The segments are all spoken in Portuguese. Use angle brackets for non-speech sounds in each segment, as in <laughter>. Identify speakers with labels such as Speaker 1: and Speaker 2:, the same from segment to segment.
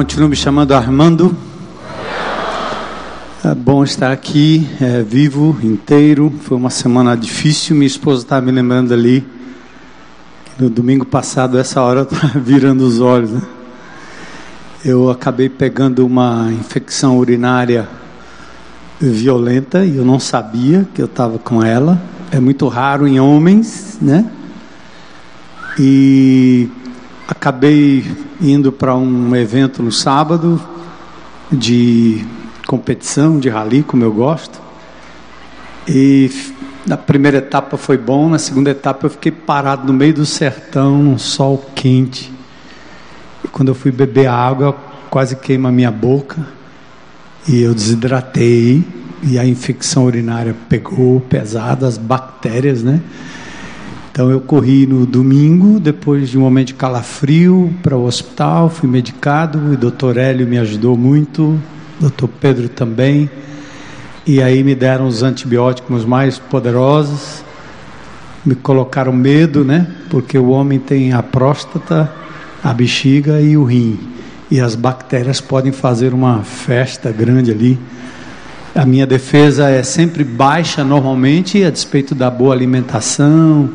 Speaker 1: Continuo me chamando Armando. É bom estar aqui, é, vivo, inteiro. Foi uma semana difícil. Minha esposa estava me lembrando ali. Que no domingo passado, essa hora, estava <laughs> virando os olhos. Né? Eu acabei pegando uma infecção urinária violenta e eu não sabia que eu estava com ela. É muito raro em homens, né? E acabei indo para um evento no sábado de competição de rally, como eu gosto. E na primeira etapa foi bom, na segunda etapa eu fiquei parado no meio do sertão, um sol quente. E quando eu fui beber água, quase queima a minha boca. E eu desidratei e a infecção urinária pegou pesada, as bactérias, né? Então eu corri no domingo, depois de um momento de calafrio, para o hospital, fui medicado, o doutor Hélio me ajudou muito, o doutor Pedro também. E aí me deram os antibióticos mais poderosos, me colocaram medo, né? Porque o homem tem a próstata, a bexiga e o rim. E as bactérias podem fazer uma festa grande ali. A minha defesa é sempre baixa normalmente, a despeito da boa alimentação,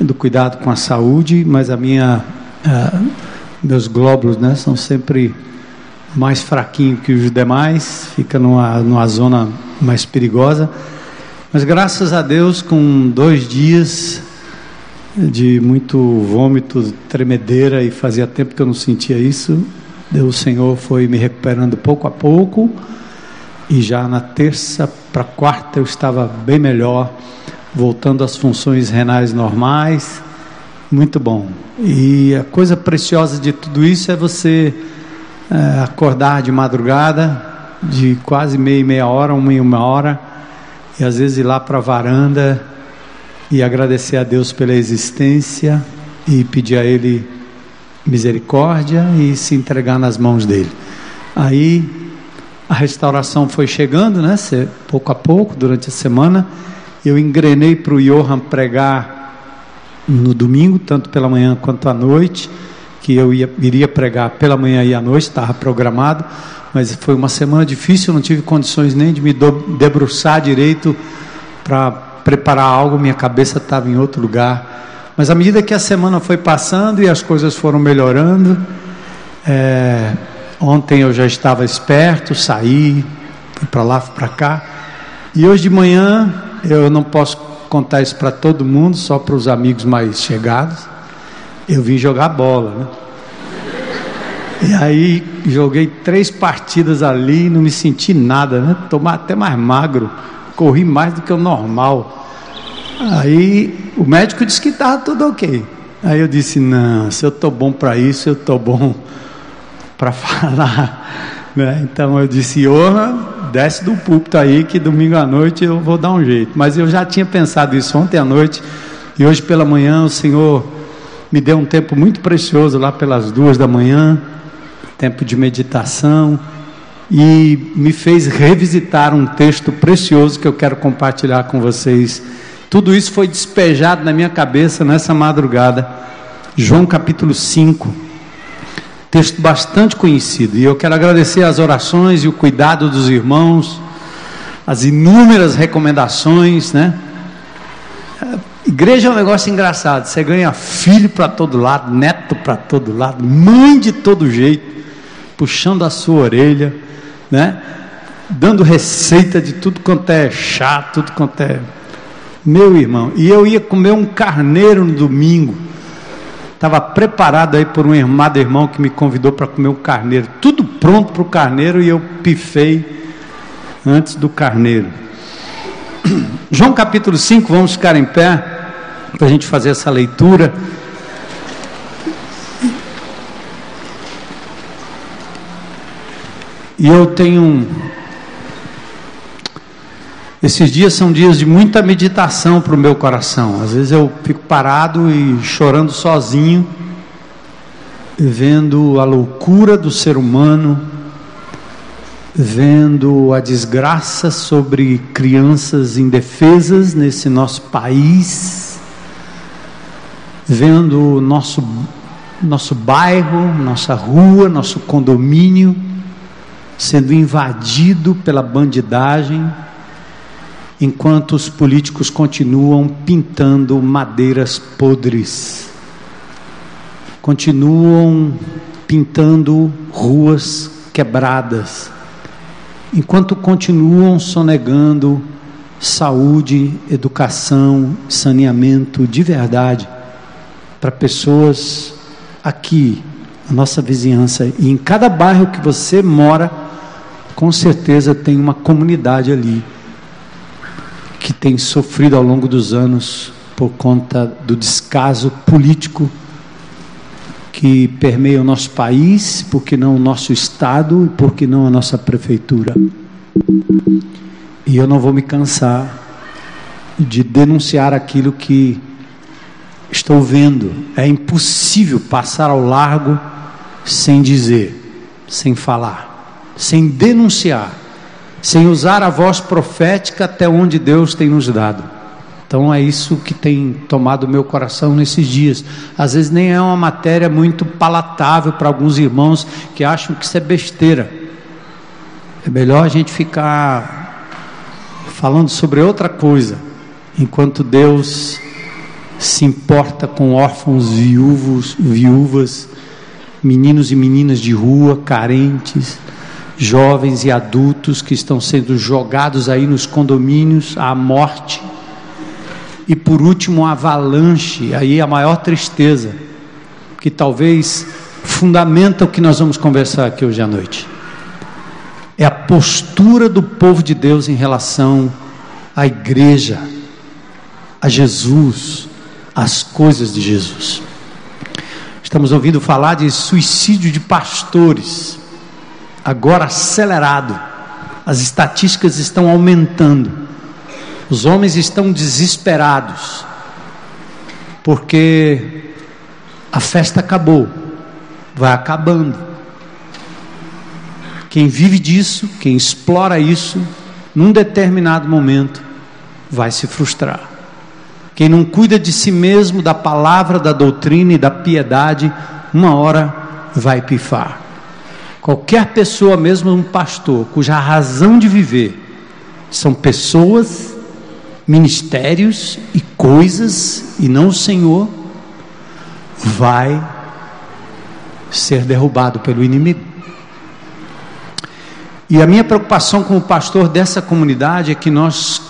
Speaker 1: do cuidado com a saúde, mas a minha, uh, meus glóbulos, né, são sempre mais fraquinhos que os demais, fica numa, numa zona mais perigosa. Mas graças a Deus, com dois dias de muito vômito, tremedeira e fazia tempo que eu não sentia isso, o Senhor foi me recuperando pouco a pouco e já na terça para quarta eu estava bem melhor voltando às funções renais normais. Muito bom. E a coisa preciosa de tudo isso é você é, acordar de madrugada, de quase meia e meia hora, uma e uma hora, e às vezes ir lá para a varanda e agradecer a Deus pela existência e pedir a Ele misericórdia e se entregar nas mãos dele. Aí a restauração foi chegando, né? Pouco a pouco, durante a semana eu engrenei para o Johan pregar no domingo, tanto pela manhã quanto à noite, que eu ia, iria pregar pela manhã e à noite, estava programado, mas foi uma semana difícil, não tive condições nem de me debruçar direito para preparar algo, minha cabeça estava em outro lugar. Mas à medida que a semana foi passando e as coisas foram melhorando, é, ontem eu já estava esperto, saí, fui para lá, fui para cá, e hoje de manhã eu não posso contar isso para todo mundo, só para os amigos mais chegados. Eu vim jogar bola, né? E aí joguei três partidas ali, não me senti nada, né? Tomar até mais magro, corri mais do que o normal. Aí o médico disse que estava tudo ok. Aí eu disse: não, se eu estou bom para isso, eu estou bom para <laughs> falar. Né? Então eu disse: Johan, desce do púlpito aí que domingo à noite eu vou dar um jeito. Mas eu já tinha pensado isso ontem à noite e hoje pela manhã o Senhor me deu um tempo muito precioso lá pelas duas da manhã, tempo de meditação e me fez revisitar um texto precioso que eu quero compartilhar com vocês. Tudo isso foi despejado na minha cabeça nessa madrugada. João capítulo 5 texto bastante conhecido. E eu quero agradecer as orações e o cuidado dos irmãos, as inúmeras recomendações, né? Igreja é um negócio engraçado. Você ganha filho para todo lado, neto para todo lado, mãe de todo jeito, puxando a sua orelha, né? Dando receita de tudo quanto é chato, tudo quanto é. Meu irmão, e eu ia comer um carneiro no domingo. Estava preparado aí por um amado irmão que me convidou para comer o um carneiro. Tudo pronto para o carneiro e eu pifei antes do carneiro. <clears throat> João capítulo 5, vamos ficar em pé para a gente fazer essa leitura. E eu tenho esses dias são dias de muita meditação para o meu coração. Às vezes eu fico parado e chorando sozinho, vendo a loucura do ser humano, vendo a desgraça sobre crianças indefesas nesse nosso país, vendo o nosso nosso bairro, nossa rua, nosso condomínio sendo invadido pela bandidagem, enquanto os políticos continuam pintando madeiras podres, continuam pintando ruas quebradas, enquanto continuam sonegando saúde, educação, saneamento de verdade para pessoas aqui, na nossa vizinhança. E em cada bairro que você mora, com certeza tem uma comunidade ali que tem sofrido ao longo dos anos por conta do descaso político que permeia o nosso país, porque não o nosso estado e porque não a nossa prefeitura. E eu não vou me cansar de denunciar aquilo que estou vendo. É impossível passar ao largo sem dizer, sem falar, sem denunciar, sem usar a voz profética até onde Deus tem nos dado. Então é isso que tem tomado meu coração nesses dias. Às vezes nem é uma matéria muito palatável para alguns irmãos que acham que isso é besteira. É melhor a gente ficar falando sobre outra coisa, enquanto Deus se importa com órfãos, viúvos, viúvas, meninos e meninas de rua, carentes, jovens e adultos que estão sendo jogados aí nos condomínios à morte. E por último, a avalanche, aí a maior tristeza, que talvez fundamenta o que nós vamos conversar aqui hoje à noite. É a postura do povo de Deus em relação à igreja, a Jesus, às coisas de Jesus. Estamos ouvindo falar de suicídio de pastores, agora acelerado. As estatísticas estão aumentando. Os homens estão desesperados, porque a festa acabou, vai acabando. Quem vive disso, quem explora isso, num determinado momento, vai se frustrar. Quem não cuida de si mesmo, da palavra, da doutrina e da piedade, uma hora vai pifar. Qualquer pessoa, mesmo um pastor, cuja razão de viver são pessoas, ministérios e coisas, e não o Senhor, vai ser derrubado pelo inimigo. E a minha preocupação como pastor dessa comunidade é que nós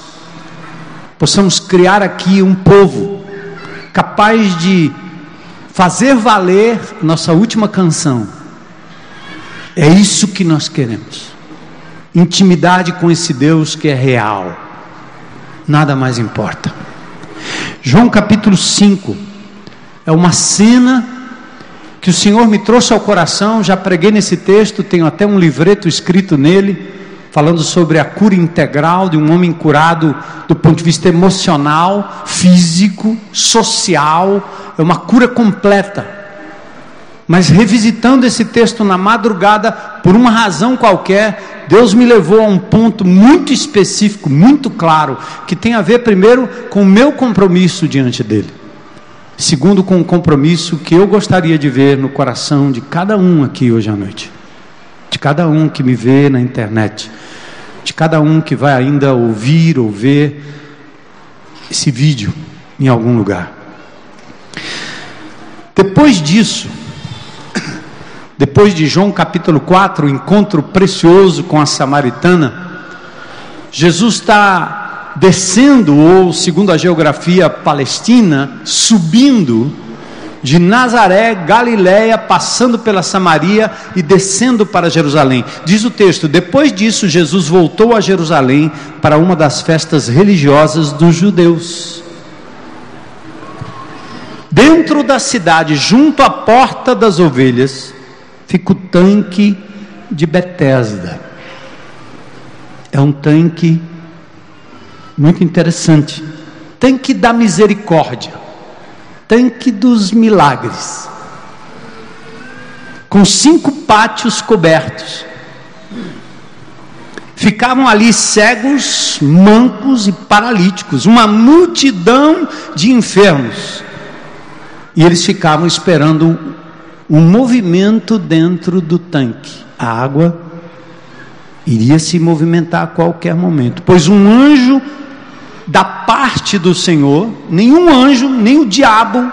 Speaker 1: possamos criar aqui um povo capaz de fazer valer nossa última canção. É isso que nós queremos. Intimidade com esse Deus que é real. Nada mais importa. João capítulo 5 é uma cena que o Senhor me trouxe ao coração, já preguei nesse texto, tenho até um livreto escrito nele, falando sobre a cura integral de um homem curado do ponto de vista emocional, físico, social, é uma cura completa. Mas revisitando esse texto na madrugada, por uma razão qualquer, Deus me levou a um ponto muito específico, muito claro, que tem a ver primeiro com o meu compromisso diante dele. Segundo, com o compromisso que eu gostaria de ver no coração de cada um aqui hoje à noite, de cada um que me vê na internet, de cada um que vai ainda ouvir ou ver esse vídeo em algum lugar. Depois disso, depois de João capítulo 4, o encontro precioso com a samaritana, Jesus está descendo, ou segundo a geografia palestina, subindo de Nazaré, Galiléia, passando pela Samaria e descendo para Jerusalém. Diz o texto: depois disso, Jesus voltou a Jerusalém para uma das festas religiosas dos judeus. Dentro da cidade, junto à porta das ovelhas, fica o tanque de Betesda. É um tanque muito interessante. Tanque da misericórdia, tanque dos milagres, com cinco pátios cobertos. Ficavam ali cegos, mancos e paralíticos, uma multidão de enfermos. E eles ficavam esperando um movimento dentro do tanque. A água iria se movimentar a qualquer momento, pois um anjo da parte do Senhor, nenhum anjo, nem o diabo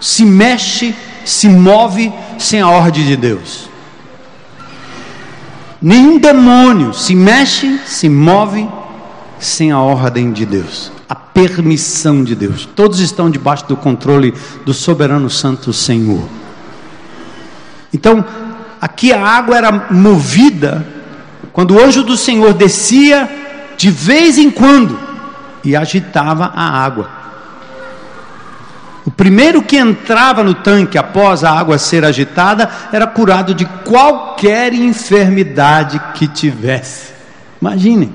Speaker 1: se mexe, se move sem a ordem de Deus. Nenhum demônio se mexe, se move sem a ordem de Deus, a permissão de Deus. Todos estão debaixo do controle do soberano santo Senhor. Então, aqui a água era movida quando o anjo do Senhor descia de vez em quando e agitava a água. O primeiro que entrava no tanque após a água ser agitada era curado de qualquer enfermidade que tivesse. Imaginem.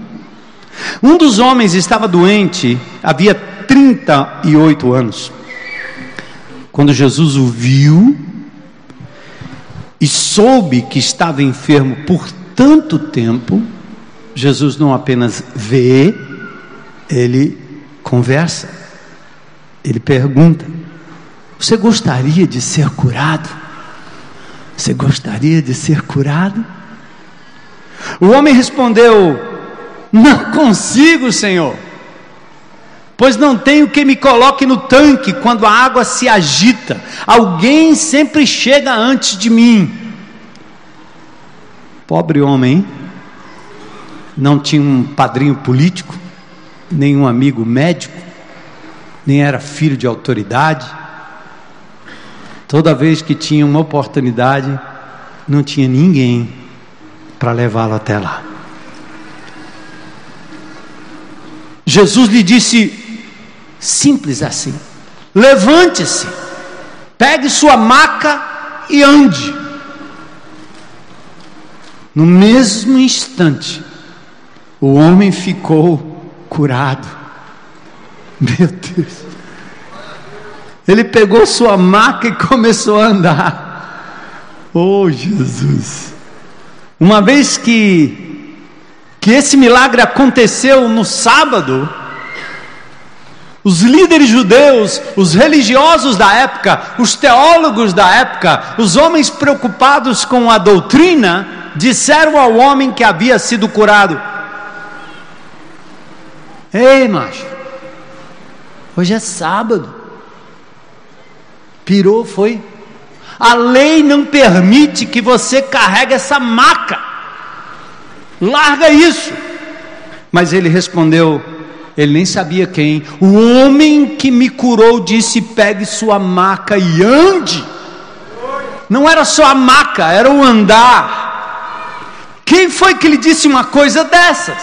Speaker 1: Um dos homens estava doente, havia 38 anos. Quando Jesus o viu e soube que estava enfermo por tanto tempo, Jesus não apenas vê, ele conversa, ele pergunta: Você gostaria de ser curado? Você gostaria de ser curado? O homem respondeu: Não consigo, Senhor, pois não tenho que me coloque no tanque quando a água se agita. Alguém sempre chega antes de mim. Pobre homem, não tinha um padrinho político, nem um amigo médico, nem era filho de autoridade. Toda vez que tinha uma oportunidade, não tinha ninguém para levá-lo até lá. Jesus lhe disse, simples assim: levante-se, pegue sua maca e ande. No mesmo instante, o homem ficou curado. Meu Deus. Ele pegou sua maca e começou a andar. Oh, Jesus. Uma vez que que esse milagre aconteceu no sábado, os líderes judeus, os religiosos da época, os teólogos da época, os homens preocupados com a doutrina, disseram ao homem que havia sido curado: Ei, macho, hoje é sábado. Pirou, foi. A lei não permite que você carregue essa maca. Larga isso. Mas ele respondeu: ele nem sabia quem. O homem que me curou disse: pegue sua maca e ande. Não era só a maca, era o andar. Quem foi que lhe disse uma coisa dessas?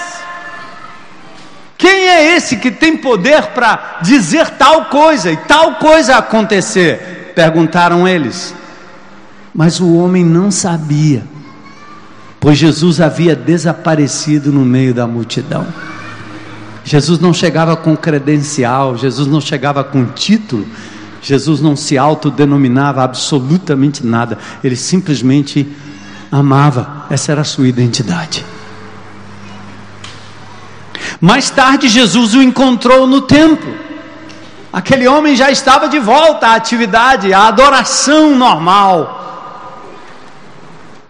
Speaker 1: Quem é esse que tem poder para dizer tal coisa e tal coisa acontecer? Perguntaram eles. Mas o homem não sabia, pois Jesus havia desaparecido no meio da multidão. Jesus não chegava com credencial, Jesus não chegava com título, Jesus não se autodenominava absolutamente nada, ele simplesmente amava, essa era a sua identidade. Mais tarde, Jesus o encontrou no templo. Aquele homem já estava de volta à atividade, à adoração normal.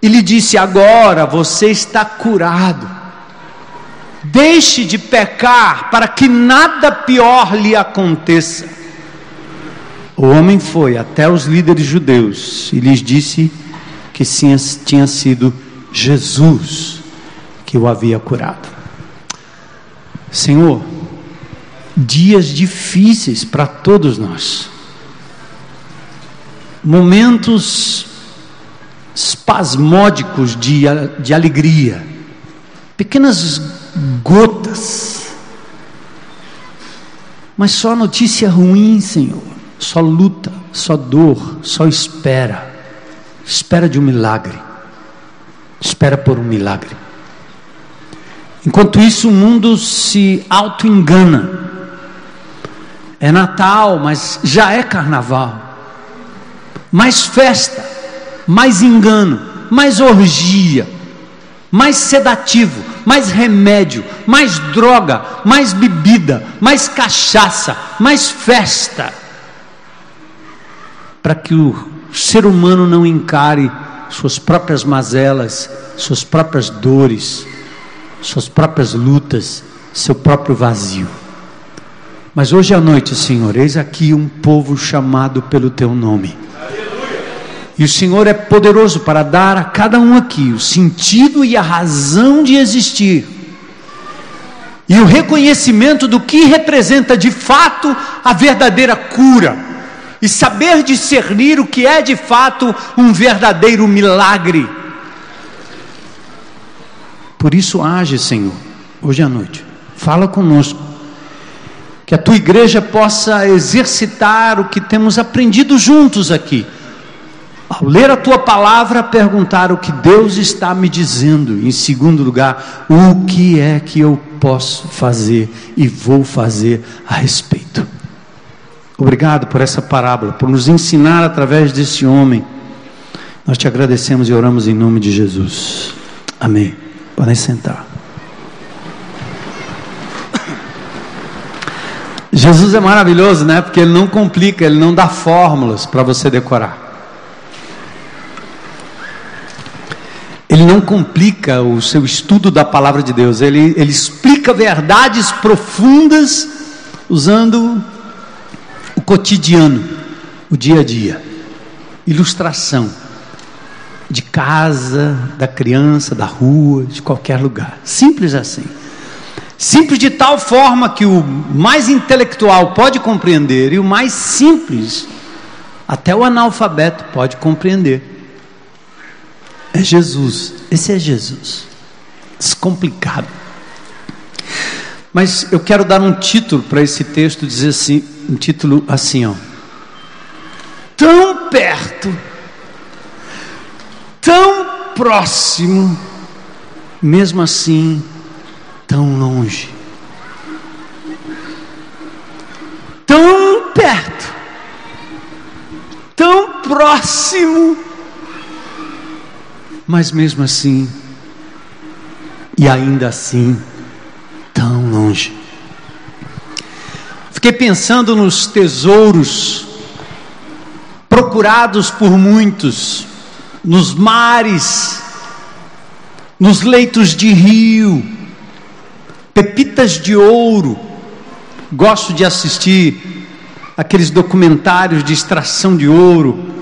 Speaker 1: E lhe disse: Agora você está curado. Deixe de pecar para que nada pior lhe aconteça. O homem foi até os líderes judeus e lhes disse que tinha sido Jesus que o havia curado. Senhor, dias difíceis para todos nós, momentos espasmódicos de, de alegria, pequenas gotas, mas só notícia ruim, Senhor, só luta, só dor, só espera. Espera de um milagre. Espera por um milagre. Enquanto isso, o mundo se auto-engana. É Natal, mas já é carnaval. Mais festa, mais engano, mais orgia, mais sedativo, mais remédio, mais droga, mais bebida, mais cachaça, mais festa. Para que o ser humano não encare suas próprias mazelas, suas próprias dores, suas próprias lutas, seu próprio vazio. Mas hoje à noite, Senhor, eis aqui um povo chamado pelo teu nome. E o Senhor é poderoso para dar a cada um aqui o sentido e a razão de existir. E o reconhecimento do que representa de fato a verdadeira cura. E saber discernir o que é de fato um verdadeiro milagre. Por isso, age, Senhor, hoje à noite. Fala conosco. Que a tua igreja possa exercitar o que temos aprendido juntos aqui. Ao ler a tua palavra, perguntar o que Deus está me dizendo. Em segundo lugar, o que é que eu posso fazer e vou fazer a respeito. Obrigado por essa parábola, por nos ensinar através desse homem. Nós te agradecemos e oramos em nome de Jesus. Amém. Podem sentar. Jesus é maravilhoso, né? Porque ele não complica, ele não dá fórmulas para você decorar. Ele não complica o seu estudo da palavra de Deus, ele, ele explica verdades profundas usando o cotidiano, o dia a dia, ilustração de casa, da criança, da rua, de qualquer lugar. Simples assim. Simples de tal forma que o mais intelectual pode compreender e o mais simples, até o analfabeto pode compreender. É Jesus, esse é Jesus. Descomplicado. Mas eu quero dar um título para esse texto, dizer assim, um título assim, ó. Tão perto, tão próximo, mesmo assim tão longe, tão perto, tão próximo, mas mesmo assim, e ainda assim, tão longe. Fiquei pensando nos tesouros procurados por muitos, nos mares, nos leitos de rio, pepitas de ouro. Gosto de assistir aqueles documentários de extração de ouro,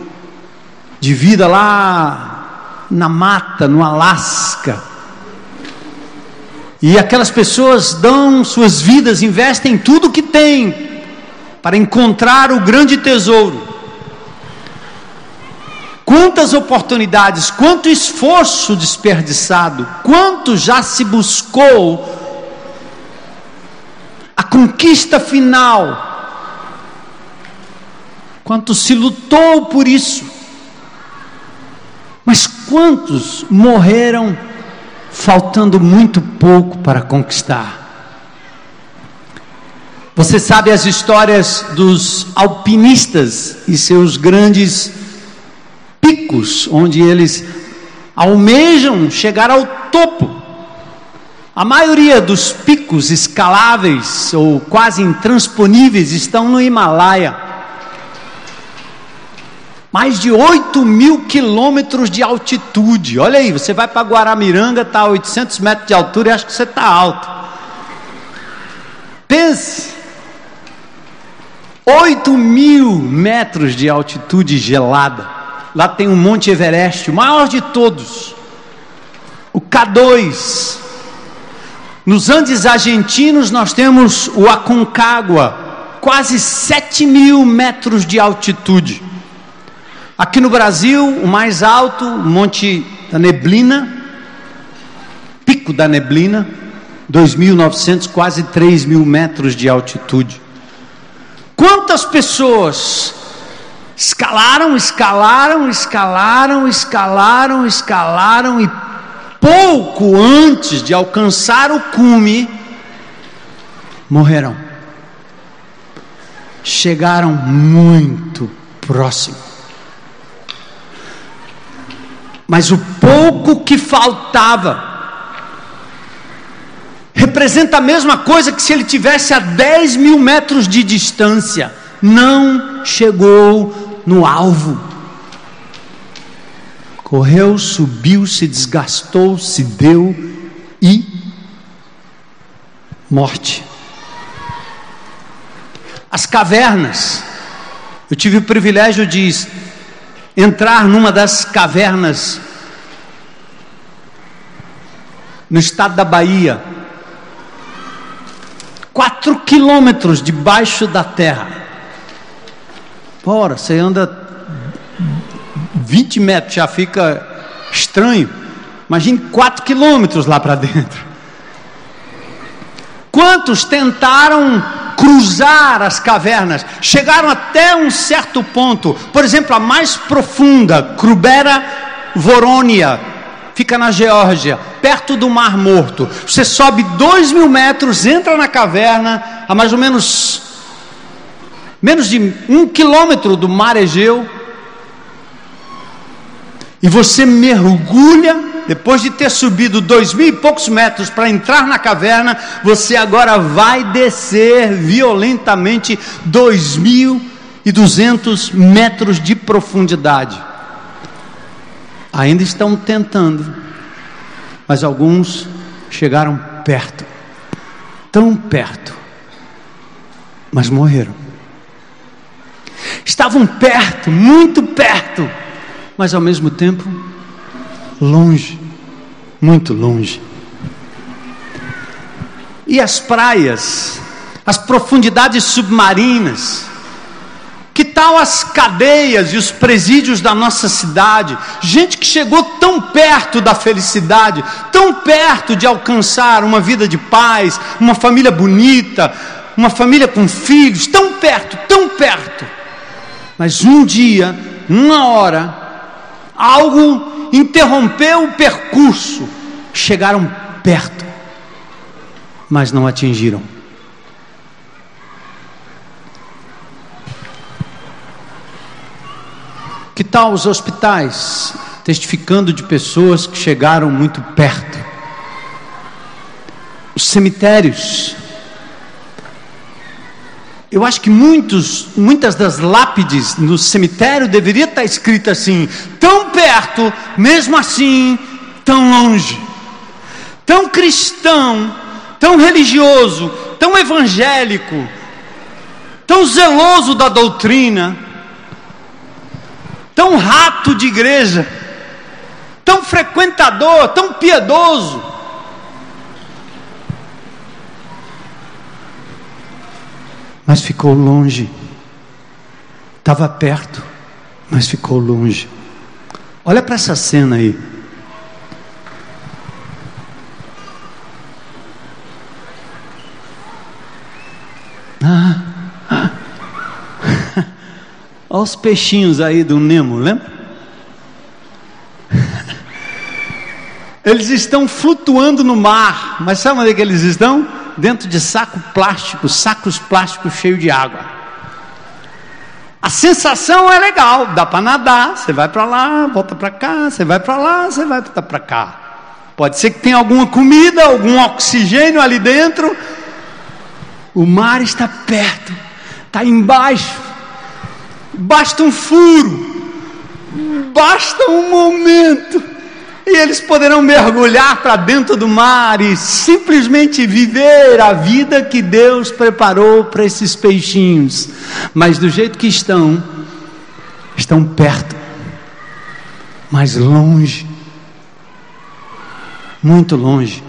Speaker 1: de vida lá na mata, no Alasca. E aquelas pessoas dão suas vidas, investem tudo que têm para encontrar o grande tesouro. Quantas oportunidades, quanto esforço desperdiçado, quanto já se buscou a conquista final. Quanto se lutou por isso. Mas quantos morreram faltando muito pouco para conquistar? Você sabe as histórias dos alpinistas e seus grandes picos, onde eles almejam chegar ao topo. A maioria dos picos escaláveis ou quase intransponíveis estão no Himalaia. Mais de 8 mil quilômetros de altitude. Olha aí, você vai para Guaramiranga, está a 800 metros de altura e acha que você está alto. Pense. 8 mil metros de altitude gelada. Lá tem o Monte Everest, o maior de todos. O K2, nos Andes argentinos nós temos o Aconcagua, quase 7 mil metros de altitude. Aqui no Brasil, o mais alto, Monte da Neblina, Pico da Neblina, 2.900, quase 3 mil metros de altitude. Quantas pessoas escalaram, escalaram, escalaram, escalaram, escalaram e pouco antes de alcançar o cume, morrerão. Chegaram muito próximo. Mas o pouco que faltava representa a mesma coisa que se ele tivesse a 10 mil metros de distância, não chegou no alvo. Correu, subiu, se desgastou, se deu e morte. As cavernas. Eu tive o privilégio de entrar numa das cavernas no estado da Bahia. Quatro quilômetros debaixo da terra. Ora, você anda 20 metros, já fica estranho. Imagine 4 quilômetros lá para dentro. Quantos tentaram cruzar as cavernas, chegaram até um certo ponto, por exemplo, a mais profunda, Krubera Vorônia, fica na Geórgia, perto do Mar Morto. Você sobe dois mil metros, entra na caverna, a mais ou menos menos de um quilômetro do Mar Egeu, e você mergulha, depois de ter subido dois mil e poucos metros para entrar na caverna, você agora vai descer violentamente dois mil e duzentos metros de profundidade. Ainda estão tentando, mas alguns chegaram perto, tão perto, mas morreram. Estavam perto, muito perto mas ao mesmo tempo longe, muito longe. E as praias, as profundidades submarinas, que tal as cadeias e os presídios da nossa cidade? Gente que chegou tão perto da felicidade, tão perto de alcançar uma vida de paz, uma família bonita, uma família com filhos, tão perto, tão perto. Mas um dia, uma hora, algo interrompeu o percurso, chegaram perto, mas não atingiram. Que tal os hospitais testificando de pessoas que chegaram muito perto? Os cemitérios eu acho que muitos, muitas das lápides no cemitério deveria estar escrita assim: tão perto, mesmo assim, tão longe. Tão cristão, tão religioso, tão evangélico, tão zeloso da doutrina, tão rato de igreja, tão frequentador, tão piedoso mas ficou longe. Estava perto, mas ficou longe. Olha para essa cena aí. Ah, ah. <laughs> Olha os peixinhos aí do Nemo, lembra? <laughs> Eles estão flutuando no mar, mas sabe onde é que eles estão? Dentro de saco plástico, sacos plásticos cheios de água. A sensação é legal, dá para nadar, você vai para lá, volta para cá, você vai para lá, você vai para cá. Pode ser que tenha alguma comida, algum oxigênio ali dentro. O mar está perto, está embaixo. Basta um furo, basta um momento e eles poderão mergulhar para dentro do mar e simplesmente viver a vida que Deus preparou para esses peixinhos. Mas do jeito que estão, estão perto, mas longe muito longe.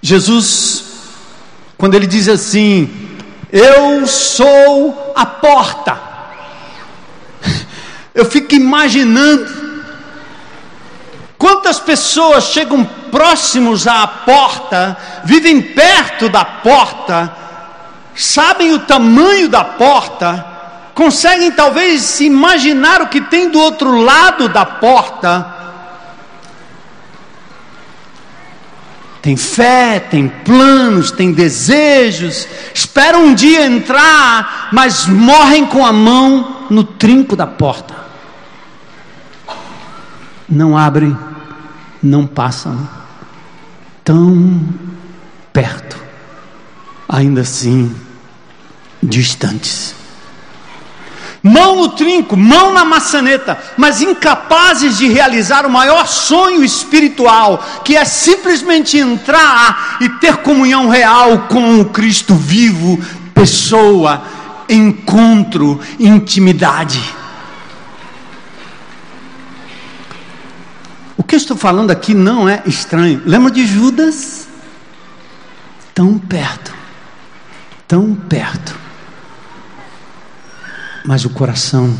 Speaker 1: Jesus, quando ele diz assim: Eu sou a porta. Eu fico imaginando quantas pessoas chegam próximos à porta, vivem perto da porta, sabem o tamanho da porta, conseguem talvez imaginar o que tem do outro lado da porta. Tem fé, tem planos, tem desejos, esperam um dia entrar, mas morrem com a mão no trinco da porta não abrem, não passam, tão perto, ainda assim distantes. mão no trinco, mão na maçaneta, mas incapazes de realizar o maior sonho espiritual, que é simplesmente entrar e ter comunhão real com o Cristo vivo, pessoa, encontro, intimidade. O que eu estou falando aqui não é estranho. Lembra de Judas? Tão perto, tão perto mas o coração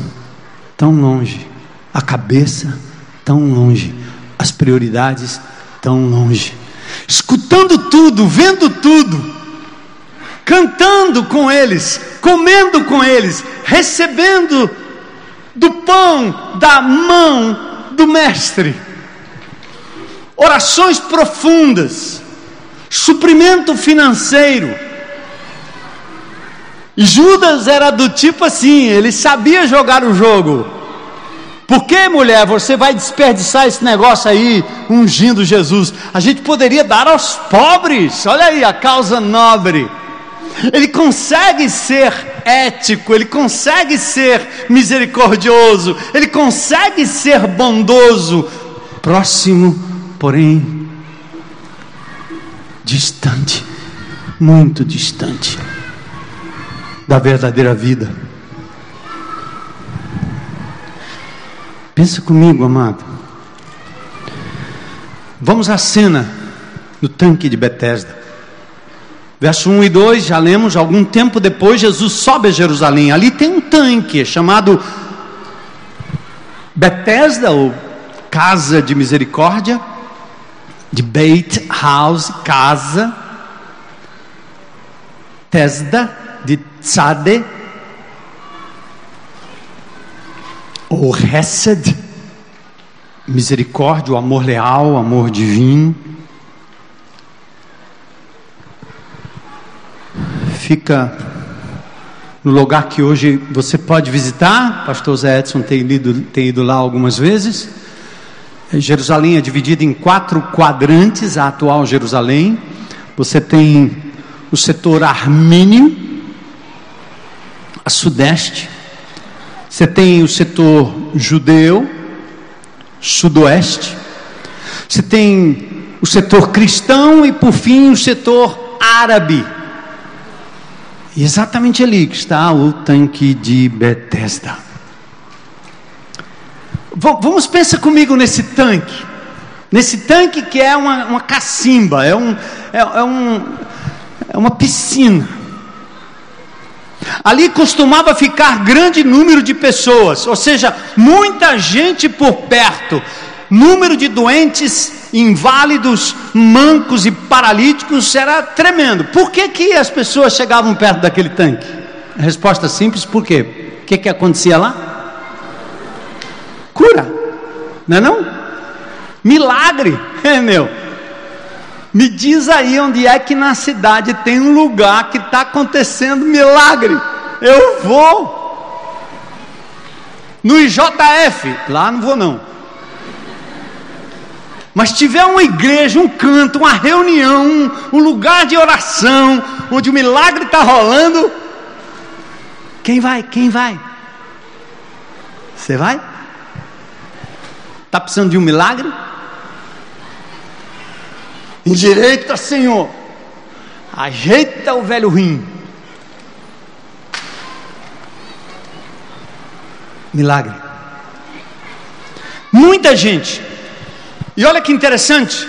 Speaker 1: tão longe, a cabeça tão longe, as prioridades tão longe. Escutando tudo, vendo tudo, cantando com eles, comendo com eles, recebendo do pão da mão do Mestre. Orações profundas, suprimento financeiro, Judas era do tipo assim, ele sabia jogar o jogo. Por que, mulher, você vai desperdiçar esse negócio aí, ungindo Jesus? A gente poderia dar aos pobres, olha aí a causa nobre. Ele consegue ser ético, ele consegue ser misericordioso, ele consegue ser bondoso, próximo, porém distante, muito distante da verdadeira vida. Pensa comigo, amado. Vamos à cena no tanque de Betesda. Verso 1 e 2, já lemos, algum tempo depois Jesus sobe a Jerusalém. Ali tem um tanque chamado Betesda, ou Casa de Misericórdia, de Beit House, casa. Tesda, de Tzade, ou Hesed, misericórdia, o amor leal, o amor divino. Fica no lugar que hoje você pode visitar. Pastor Zé Edson tem ido, tem ido lá algumas vezes. Jerusalém é dividida em quatro quadrantes, a atual Jerusalém. Você tem o setor armênio, a sudeste. Você tem o setor judeu, sudoeste. Você tem o setor cristão e, por fim, o setor árabe. E exatamente ali que está o tanque de Bethesda. Vamos pensar comigo nesse tanque. Nesse tanque que é uma, uma cacimba, é, um, é, é, um, é uma piscina. Ali costumava ficar grande número de pessoas, ou seja, muita gente por perto. Número de doentes, inválidos, mancos e paralíticos era tremendo. Por que, que as pessoas chegavam perto daquele tanque? Resposta simples: por quê? O que, que acontecia lá? Cura, não é não? Milagre, <laughs> é meu. Me diz aí onde é que na cidade tem um lugar que está acontecendo milagre. Eu vou. No IJF, lá não vou não. Mas tiver uma igreja, um canto, uma reunião, um, lugar de oração, onde o milagre está rolando, quem vai? Quem vai? Você vai? Está precisando de um milagre? Endireita, Senhor. Ajeita o velho rim. Milagre. Muita gente. E olha que interessante.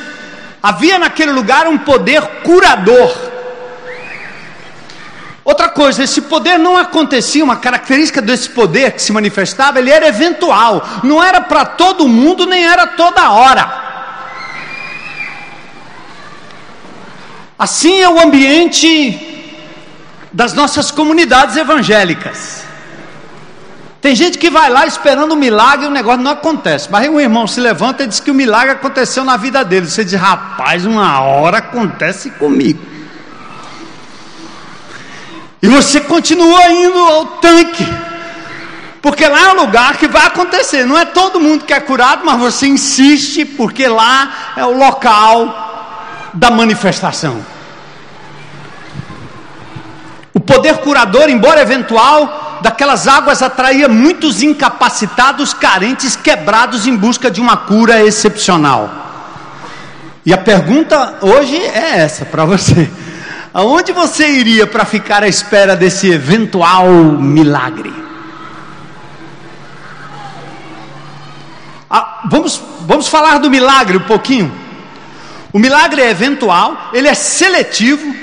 Speaker 1: Havia naquele lugar um poder curador. Outra coisa, esse poder não acontecia, uma característica desse poder que se manifestava, ele era eventual, não era para todo mundo, nem era toda hora. Assim é o ambiente das nossas comunidades evangélicas. Tem gente que vai lá esperando um milagre e o negócio não acontece. Mas aí um irmão se levanta e diz que o milagre aconteceu na vida dele. Você diz, rapaz, uma hora acontece comigo. E você continua indo ao tanque. Porque lá é o lugar que vai acontecer. Não é todo mundo que é curado, mas você insiste, porque lá é o local da manifestação. O poder curador, embora eventual, daquelas águas atraía muitos incapacitados, carentes, quebrados em busca de uma cura excepcional. E a pergunta hoje é essa para você: aonde você iria para ficar à espera desse eventual milagre? Ah, vamos, vamos falar do milagre um pouquinho. O milagre é eventual, ele é seletivo,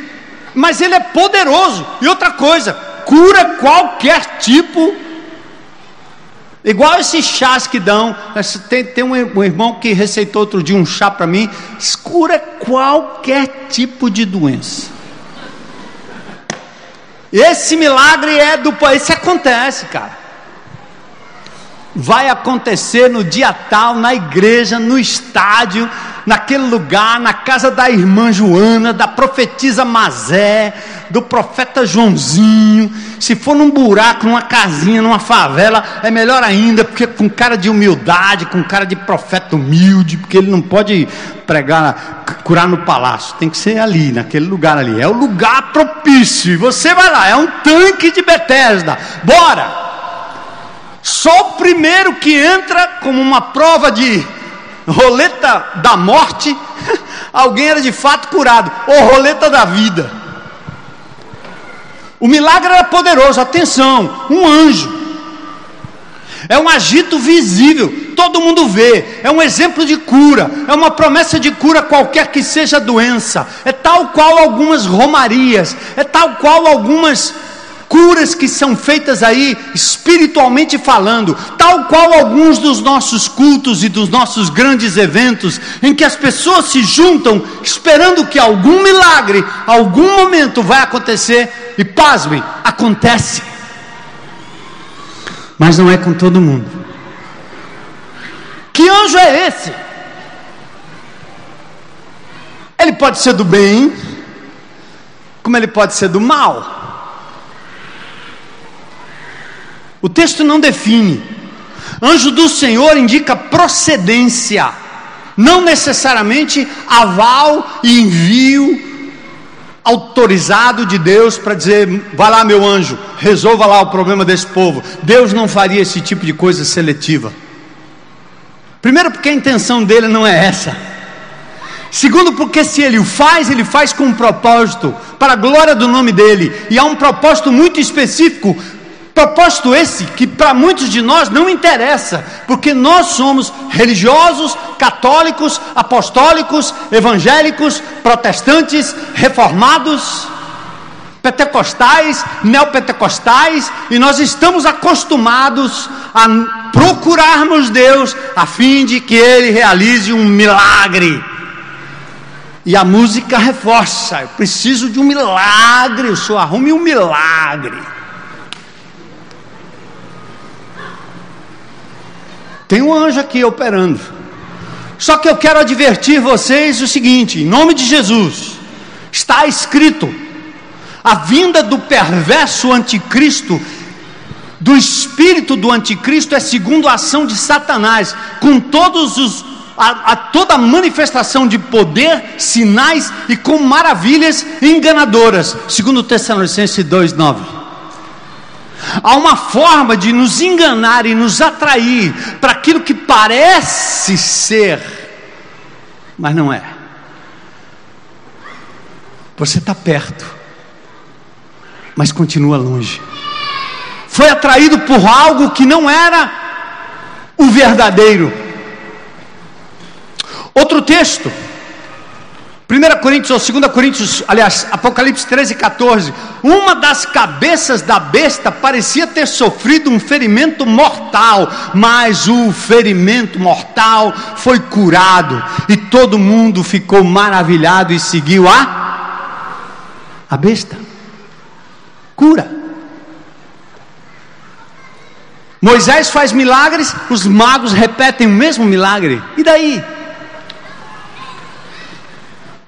Speaker 1: mas ele é poderoso. E outra coisa, cura qualquer tipo. Igual esses chás que dão. Tem, tem um, um irmão que receitou outro dia um chá para mim. Cura qualquer tipo de doença. Esse milagre é do. Isso acontece, cara vai acontecer no dia tal, na igreja, no estádio, naquele lugar, na casa da irmã Joana, da profetisa Mazé, do profeta Joãozinho. Se for num buraco, numa casinha, numa favela, é melhor ainda, porque com cara de humildade, com cara de profeta humilde, porque ele não pode pregar, curar no palácio, tem que ser ali, naquele lugar ali. É o lugar propício. E você vai lá, é um tanque de Betesda. Bora! Só o primeiro que entra como uma prova de roleta da morte, <laughs> alguém era de fato curado, ou roleta da vida. O milagre era poderoso, atenção, um anjo. É um agito visível, todo mundo vê, é um exemplo de cura, é uma promessa de cura qualquer que seja a doença, é tal qual algumas romarias, é tal qual algumas curas que são feitas aí espiritualmente falando, tal qual alguns dos nossos cultos e dos nossos grandes eventos, em que as pessoas se juntam esperando que algum milagre, algum momento vai acontecer, e pasmem, acontece. Mas não é com todo mundo. Que anjo é esse? Ele pode ser do bem, como ele pode ser do mal. O texto não define. Anjo do Senhor indica procedência, não necessariamente aval e envio autorizado de Deus para dizer: vai lá, meu anjo, resolva lá o problema desse povo. Deus não faria esse tipo de coisa seletiva. Primeiro, porque a intenção dele não é essa. Segundo, porque se ele o faz, ele faz com um propósito, para a glória do nome dele, e há um propósito muito específico Propósito esse que para muitos de nós não interessa, porque nós somos religiosos, católicos, apostólicos, evangélicos, protestantes, reformados, pentecostais, neopentecostais, e nós estamos acostumados a procurarmos Deus a fim de que Ele realize um milagre. E a música reforça: eu preciso de um milagre, o Senhor arrume um milagre. Tem um anjo aqui operando. Só que eu quero advertir vocês o seguinte: em nome de Jesus, está escrito: a vinda do perverso anticristo, do espírito do anticristo, é segundo a ação de Satanás, com todos os a, a, toda manifestação de poder, sinais e com maravilhas enganadoras, segundo Tessalonicenses 2:9. Há uma forma de nos enganar e nos atrair para aquilo que parece ser, mas não é. Você está perto, mas continua longe. Foi atraído por algo que não era o verdadeiro. Outro texto, 1 Coríntios ou 2 Coríntios, aliás, Apocalipse 13 e 14. Uma das cabeças da besta parecia ter sofrido um ferimento mortal, mas o ferimento mortal foi curado e todo mundo ficou maravilhado e seguiu a a besta. Cura. Moisés faz milagres, os magos repetem o mesmo milagre. E daí?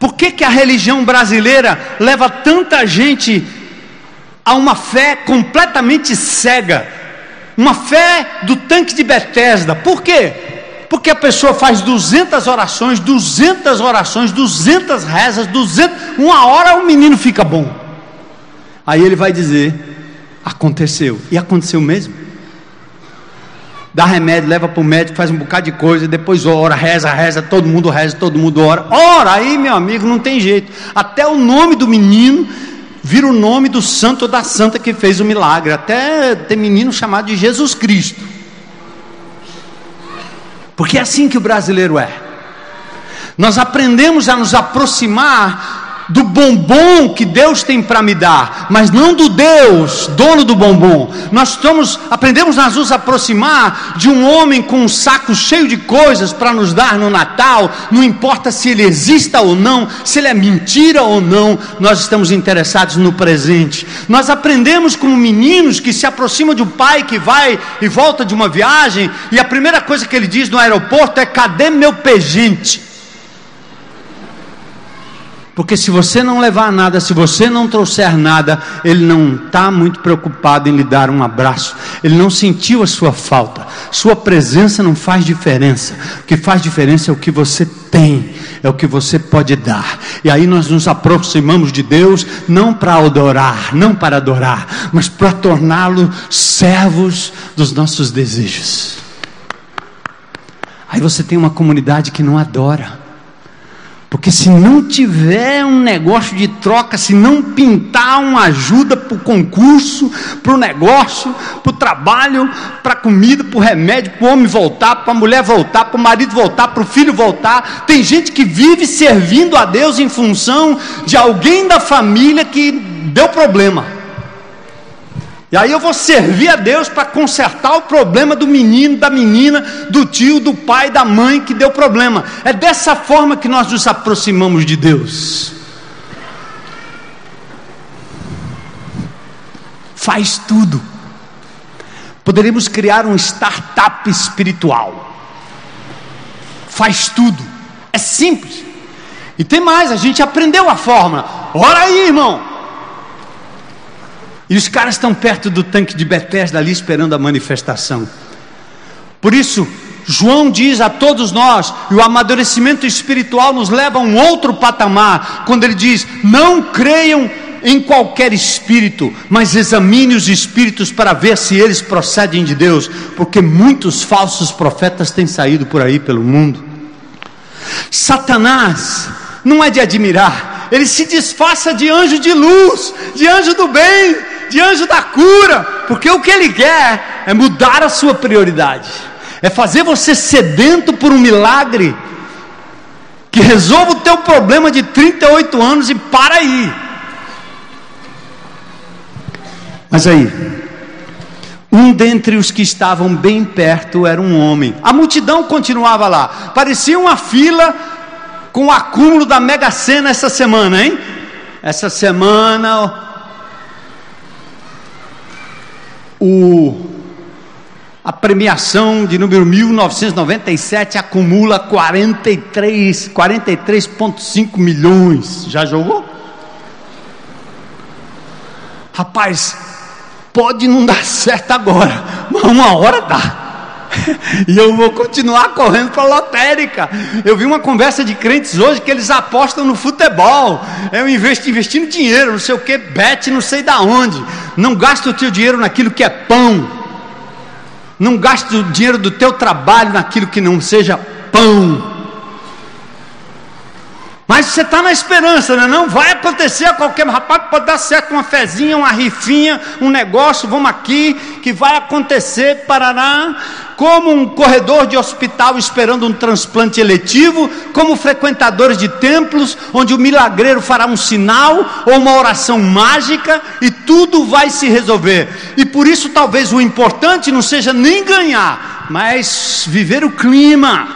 Speaker 1: Por que, que a religião brasileira leva tanta gente a uma fé completamente cega? Uma fé do tanque de Bethesda. Por quê? Porque a pessoa faz 200 orações, 200 orações, 200 rezas, 200, uma hora o menino fica bom. Aí ele vai dizer Aconteceu. E aconteceu mesmo. Dá remédio, leva para o médico, faz um bocado de coisa, depois ora, reza, reza, todo mundo reza, todo mundo ora. Ora, aí, meu amigo, não tem jeito. Até o nome do menino vira o nome do santo ou da santa que fez o milagre. Até tem menino chamado de Jesus Cristo. Porque é assim que o brasileiro é. Nós aprendemos a nos aproximar do bombom que Deus tem para me dar, mas não do Deus, dono do bombom. Nós estamos, aprendemos a nos aproximar de um homem com um saco cheio de coisas para nos dar no Natal, não importa se ele exista ou não, se ele é mentira ou não, nós estamos interessados no presente. Nós aprendemos como meninos que se aproximam de um pai que vai e volta de uma viagem, e a primeira coisa que ele diz no aeroporto é: cadê meu pejente? Porque se você não levar nada, se você não trouxer nada, ele não está muito preocupado em lhe dar um abraço. Ele não sentiu a sua falta. Sua presença não faz diferença. O que faz diferença é o que você tem, é o que você pode dar. E aí nós nos aproximamos de Deus não para adorar, não para adorar, mas para torná-lo servos dos nossos desejos. Aí você tem uma comunidade que não adora porque se não tiver um negócio de troca, se não pintar uma ajuda para o concurso, para o negócio, para o trabalho, para a comida, para o remédio, para o homem voltar, para a mulher voltar, para o marido voltar, para o filho voltar, tem gente que vive servindo a Deus em função de alguém da família que deu problema. E aí eu vou servir a Deus para consertar o problema do menino, da menina, do tio, do pai, da mãe que deu problema. É dessa forma que nós nos aproximamos de Deus. Faz tudo. Poderíamos criar um startup espiritual. Faz tudo. É simples. E tem mais, a gente aprendeu a fórmula. Ora aí, irmão. E os caras estão perto do tanque de Bethesda ali esperando a manifestação. Por isso, João diz a todos nós, e o amadurecimento espiritual nos leva a um outro patamar, quando ele diz: Não creiam em qualquer espírito, mas examine os espíritos para ver se eles procedem de Deus, porque muitos falsos profetas têm saído por aí pelo mundo. Satanás não é de admirar, ele se disfarça de anjo de luz, de anjo do bem, de anjo da cura, porque o que ele quer é mudar a sua prioridade, é fazer você sedento por um milagre que resolva o teu problema de 38 anos e para aí. Mas aí, um dentre os que estavam bem perto era um homem. A multidão continuava lá. Parecia uma fila com o acúmulo da Mega Sena essa semana, hein? Essa semana o, a premiação de número 1997 acumula 43, 43,5 milhões. Já jogou? Rapaz, pode não dar <laughs> certo agora, mas uma hora dá. <laughs> e eu vou continuar correndo para a lotérica. Eu vi uma conversa de crentes hoje que eles apostam no futebol. Eu investo investindo dinheiro, não sei o que, bet, não sei da onde. Não gasta o teu dinheiro naquilo que é pão. Não gaste o dinheiro do teu trabalho naquilo que não seja pão. Mas você está na esperança, né? não vai acontecer a qualquer rapaz, pode dar certo uma fezinha, uma rifinha, um negócio, vamos aqui, que vai acontecer, parará, como um corredor de hospital esperando um transplante eletivo, como frequentadores de templos, onde o milagreiro fará um sinal ou uma oração mágica e tudo vai se resolver. E por isso talvez o importante não seja nem ganhar, mas viver o clima.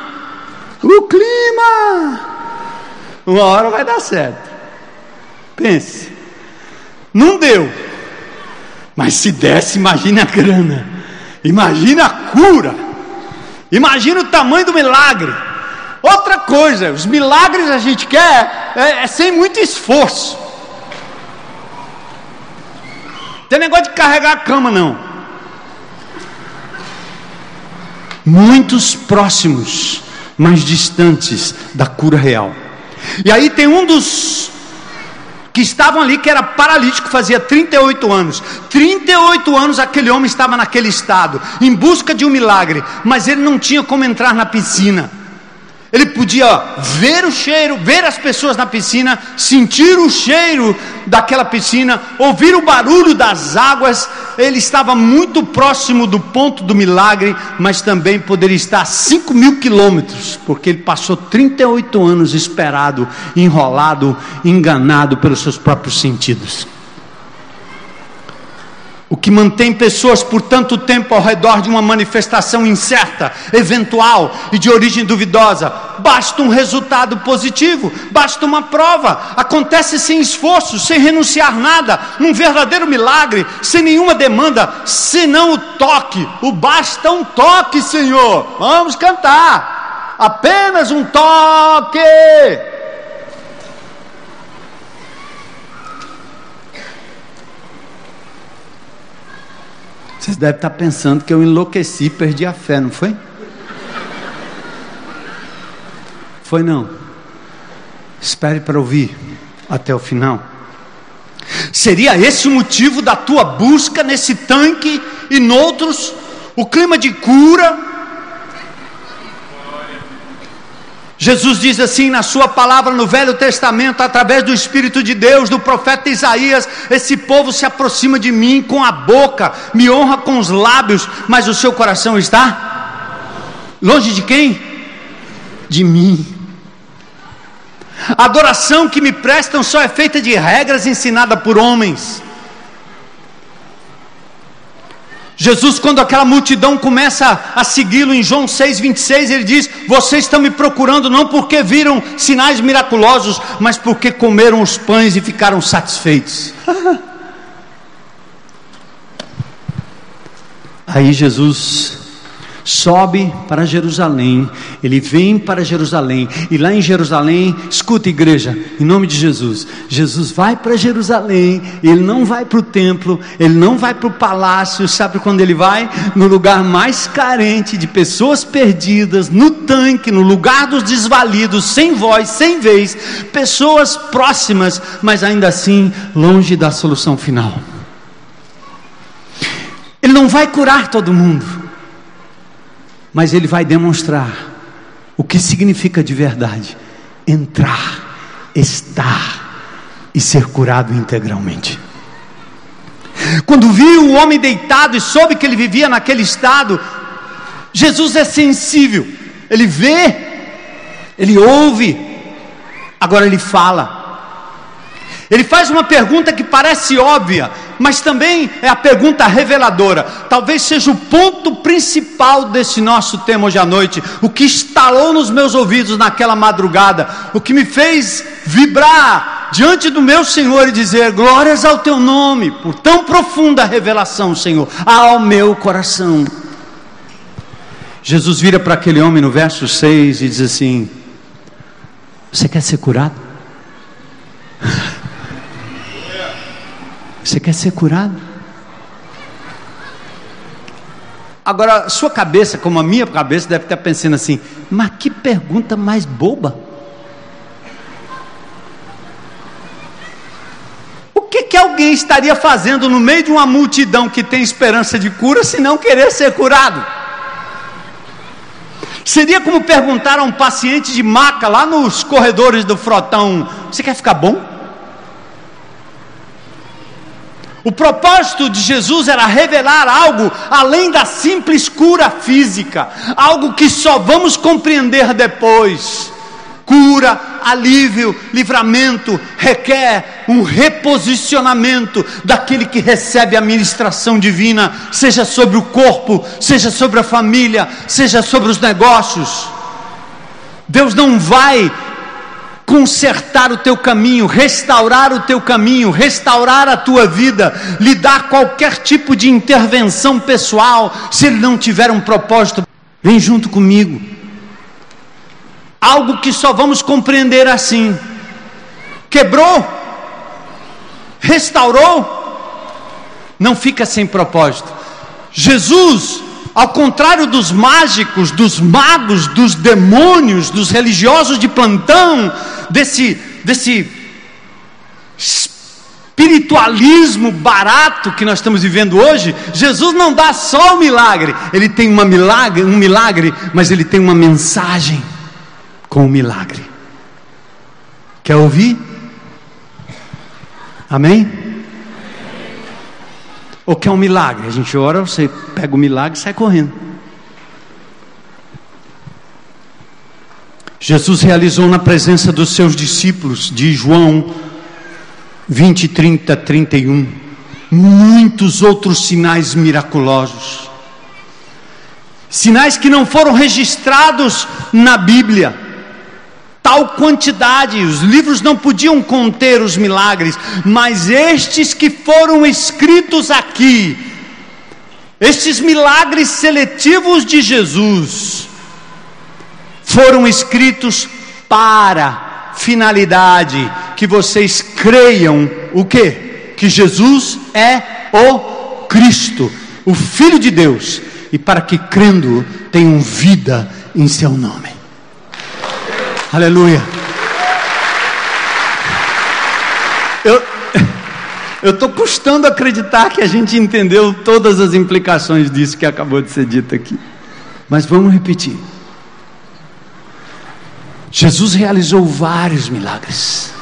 Speaker 1: O clima uma hora vai dar certo. Pense. Não deu. Mas se desse, imagine a grana. Imagine a cura. Imagine o tamanho do milagre. Outra coisa, os milagres a gente quer é, é sem muito esforço. Tem negócio de carregar a cama, não. Muitos próximos, mas distantes da cura real. E aí tem um dos que estavam ali, que era paralítico, fazia 38 anos. 38 anos aquele homem estava naquele estado, em busca de um milagre, mas ele não tinha como entrar na piscina. Ele podia ver o cheiro, ver as pessoas na piscina, sentir o cheiro daquela piscina, ouvir o barulho das águas. Ele estava muito próximo do ponto do milagre, mas também poderia estar a 5 mil quilômetros, porque ele passou 38 anos esperado, enrolado, enganado pelos seus próprios sentidos. Que mantém pessoas por tanto tempo ao redor de uma manifestação incerta, eventual e de origem duvidosa? Basta um resultado positivo, basta uma prova. Acontece sem esforço, sem renunciar nada, num verdadeiro milagre, sem nenhuma demanda, senão o toque. O basta um toque, Senhor. Vamos cantar. Apenas um toque. Vocês devem estar pensando que eu enlouqueci, perdi a fé, não foi? Foi não. Espere para ouvir até o final. Seria esse o motivo da tua busca nesse tanque e noutros? O clima de cura, Jesus diz assim na sua palavra no Velho Testamento, através do Espírito de Deus, do profeta Isaías: Esse povo se aproxima de mim com a boca, me honra com os lábios, mas o seu coração está longe de quem? De mim. A adoração que me prestam só é feita de regras ensinadas por homens. Jesus, quando aquela multidão começa a segui-lo em João 6,26, ele diz: Vocês estão me procurando não porque viram sinais miraculosos, mas porque comeram os pães e ficaram satisfeitos. <laughs> Aí Jesus sobe para Jerusalém, ele vem para Jerusalém, e lá em Jerusalém, escuta igreja, em nome de Jesus, Jesus vai para Jerusalém, ele não vai para o templo, ele não vai para o palácio, sabe quando ele vai? No lugar mais carente de pessoas perdidas, no tanque, no lugar dos desvalidos, sem voz, sem vez, pessoas próximas, mas ainda assim longe da solução final. Ele não vai curar todo mundo mas ele vai demonstrar o que significa de verdade entrar, estar e ser curado integralmente. Quando viu o homem deitado e soube que ele vivia naquele estado, Jesus é sensível, ele vê, ele ouve, agora ele fala. Ele faz uma pergunta que parece óbvia, mas também é a pergunta reveladora. Talvez seja o ponto principal desse nosso tema hoje à noite. O que estalou nos meus ouvidos naquela madrugada, o que me fez vibrar diante do meu Senhor e dizer: Glórias ao teu nome, por tão profunda revelação, Senhor, ao meu coração. Jesus vira para aquele homem no verso 6 e diz assim: Você quer ser curado? Você quer ser curado? Agora, sua cabeça, como a minha cabeça, deve estar pensando assim: mas que pergunta mais boba. O que, que alguém estaria fazendo no meio de uma multidão que tem esperança de cura, se não querer ser curado? Seria como perguntar a um paciente de maca lá nos corredores do frotão: Você quer ficar bom? O propósito de Jesus era revelar algo além da simples cura física, algo que só vamos compreender depois. Cura, alívio, livramento requer um reposicionamento daquele que recebe a ministração divina, seja sobre o corpo, seja sobre a família, seja sobre os negócios. Deus não vai consertar o teu caminho, restaurar o teu caminho, restaurar a tua vida, lhe dar qualquer tipo de intervenção pessoal, se ele não tiver um propósito, vem junto comigo. Algo que só vamos compreender assim. Quebrou, restaurou, não fica sem propósito. Jesus ao contrário dos mágicos, dos magos, dos demônios, dos religiosos de plantão, desse, desse espiritualismo barato que nós estamos vivendo hoje, Jesus não dá só o milagre, ele tem uma milagre, um milagre, mas ele tem uma mensagem com o milagre. Quer ouvir? Amém? Ou quer um milagre? A gente ora, você pega o milagre e sai correndo. Jesus realizou na presença dos seus discípulos, de João 20, 30, 31, muitos outros sinais miraculosos. Sinais que não foram registrados na Bíblia. Tal quantidade, os livros não podiam conter os milagres, mas estes que foram escritos aqui, estes milagres seletivos de Jesus, foram escritos para finalidade que vocês creiam o que? Que Jesus é o Cristo, o Filho de Deus, e para que crendo tenham vida em seu nome. Aleluia. Eu eu estou custando acreditar que a gente entendeu todas as implicações disso que acabou de ser dito aqui. Mas vamos repetir. Jesus realizou vários milagres.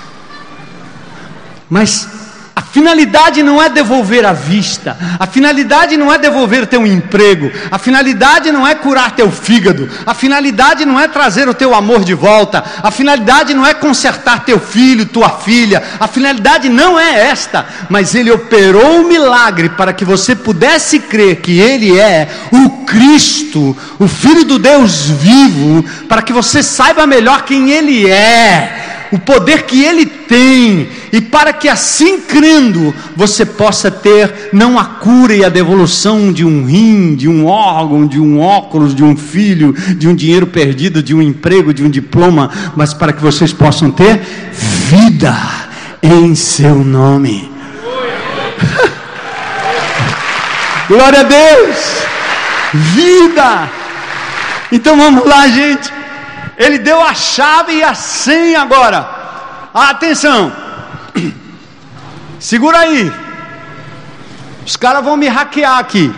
Speaker 1: Mas a finalidade não é devolver a vista, a finalidade não é devolver teu emprego, a finalidade não é curar teu fígado, a finalidade não é trazer o teu amor de volta, a finalidade não é consertar teu filho, tua filha, a finalidade não é esta, mas ele operou o milagre para que você pudesse crer que ele é o Cristo, o Filho do Deus vivo, para que você saiba melhor quem ele é o poder que Ele tem, e para que assim crendo você possa ter não a cura e a devolução de um rim, de um órgão, de um óculos, de um filho, de um dinheiro perdido, de um emprego, de um diploma, mas para que vocês possam ter vida em Seu nome. <laughs> Glória a Deus! Vida! Então vamos lá, gente. Ele deu a chave e a senha agora. Atenção. <clears throat> Segura aí. Os caras vão me hackear aqui.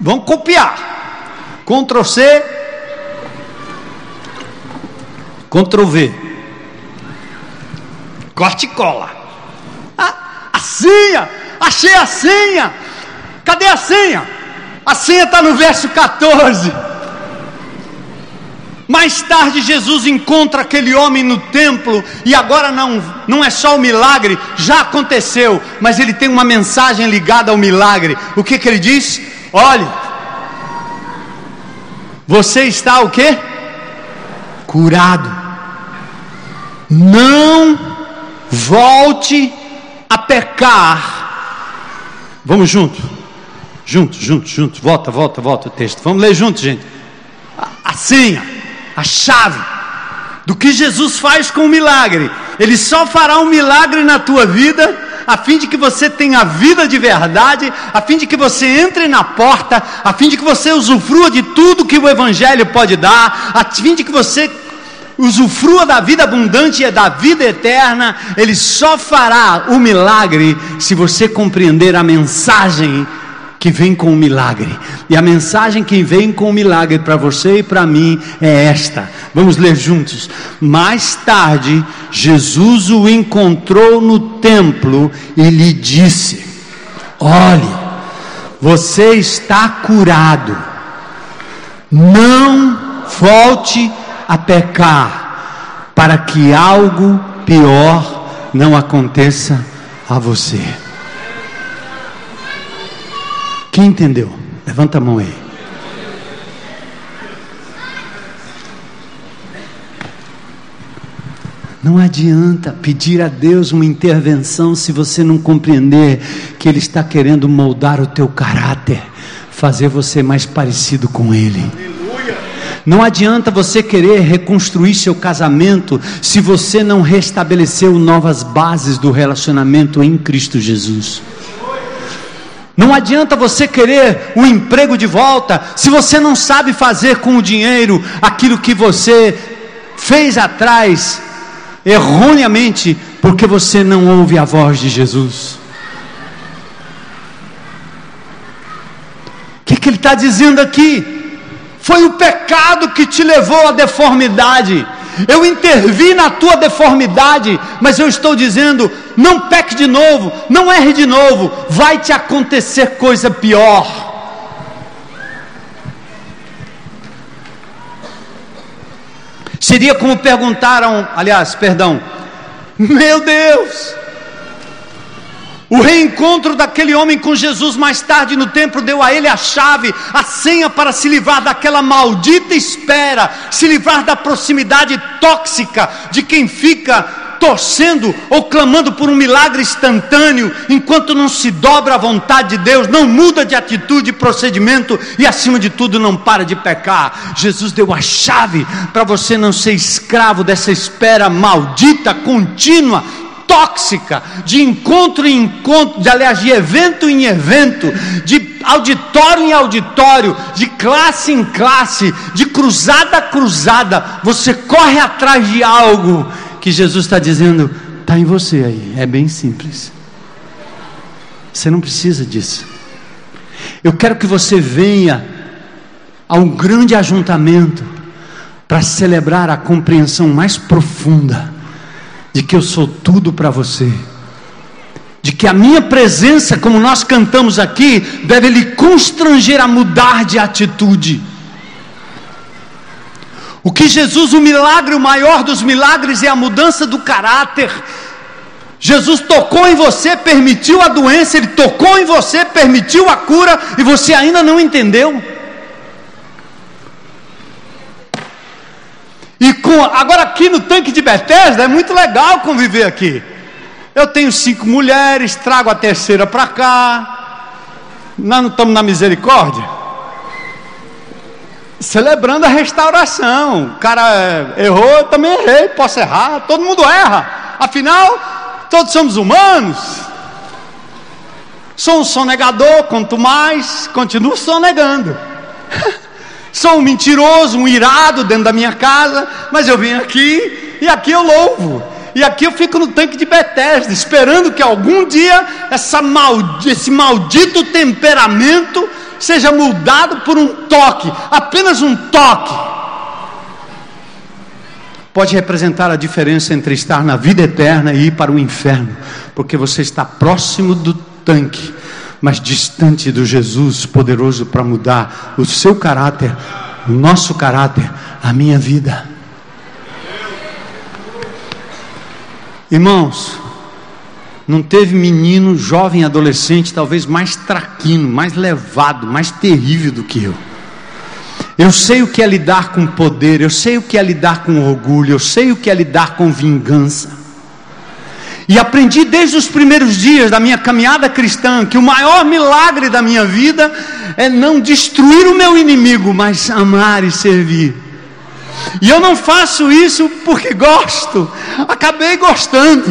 Speaker 1: Vão copiar. Ctrl C. Ctrl V. Corte e cola. Ah, a senha. Achei a senha. Cadê a senha? A senha está no verso 14. Mais tarde, Jesus encontra aquele homem no templo, e agora não, não é só o milagre, já aconteceu, mas ele tem uma mensagem ligada ao milagre. O que, que ele diz? Olhe, você está o que? Curado. Não volte a pecar. Vamos junto, junto, junto, junto. Volta, volta, volta o texto. Vamos ler junto, gente. A senha a chave do que Jesus faz com o milagre. Ele só fará um milagre na tua vida, a fim de que você tenha vida de verdade, a fim de que você entre na porta, a fim de que você usufrua de tudo que o Evangelho pode dar, a fim de que você usufrua da vida abundante e da vida eterna. Ele só fará o milagre se você compreender a mensagem que vem com o milagre. E a mensagem que vem com o milagre para você e para mim é esta. Vamos ler juntos. Mais tarde, Jesus o encontrou no templo e lhe disse: Olhe, você está curado. Não volte a pecar, para que algo pior não aconteça a você. Quem entendeu? Levanta a mão aí. Não adianta pedir a Deus uma intervenção se você não compreender que Ele está querendo moldar o teu caráter, fazer você mais parecido com Ele. Não adianta você querer reconstruir seu casamento se você não restabeleceu novas bases do relacionamento em Cristo Jesus. Não adianta você querer o emprego de volta se você não sabe fazer com o dinheiro aquilo que você fez atrás erroneamente porque você não ouve a voz de Jesus. O que, que ele está dizendo aqui? Foi o pecado que te levou à deformidade. Eu intervi na tua deformidade, mas eu estou dizendo: não peque de novo, não erre de novo, vai te acontecer coisa pior. Seria como perguntaram, aliás, perdão, meu Deus, o reencontro daquele homem com Jesus mais tarde no templo deu a ele a chave, a senha para se livrar daquela maldita espera, se livrar da proximidade tóxica de quem fica torcendo ou clamando por um milagre instantâneo, enquanto não se dobra à vontade de Deus, não muda de atitude e procedimento e, acima de tudo, não para de pecar. Jesus deu a chave para você não ser escravo dessa espera maldita, contínua, tóxica, de encontro em encontro, de aliás, de evento em evento, de auditório em auditório, de classe em classe, de cruzada a cruzada, você corre atrás de algo que Jesus está dizendo, está em você aí, é bem simples. Você não precisa disso. Eu quero que você venha a um grande ajuntamento para celebrar a compreensão mais profunda de que eu sou tudo para você, de que a minha presença, como nós cantamos aqui, deve lhe constranger a mudar de atitude. O que Jesus, o milagre, o maior dos milagres é a mudança do caráter. Jesus tocou em você, permitiu a doença, Ele tocou em você, permitiu a cura, e você ainda não entendeu. E com, agora aqui no tanque de Bethesda é muito legal conviver aqui. Eu tenho cinco mulheres, trago a terceira para cá. Nós não estamos na misericórdia? Celebrando a restauração. O cara errou, eu também errei, posso errar, todo mundo erra. Afinal, todos somos humanos. Sou um sonegador, quanto mais, continuo sonegando. <laughs> Sou um mentiroso, um irado dentro da minha casa, mas eu venho aqui e aqui eu louvo. E aqui eu fico no tanque de Bethesda, esperando que algum dia essa maldi esse maldito temperamento seja mudado por um toque, apenas um toque. Pode representar a diferença entre estar na vida eterna e ir para o inferno, porque você está próximo do tanque mas distante do Jesus poderoso para mudar o seu caráter, o nosso caráter, a minha vida. Irmãos, não teve menino, jovem, adolescente, talvez mais traquino, mais levado, mais terrível do que eu. Eu sei o que é lidar com poder, eu sei o que é lidar com orgulho, eu sei o que é lidar com vingança. E aprendi desde os primeiros dias da minha caminhada cristã que o maior milagre da minha vida é não destruir o meu inimigo, mas amar e servir. E eu não faço isso porque gosto, acabei gostando,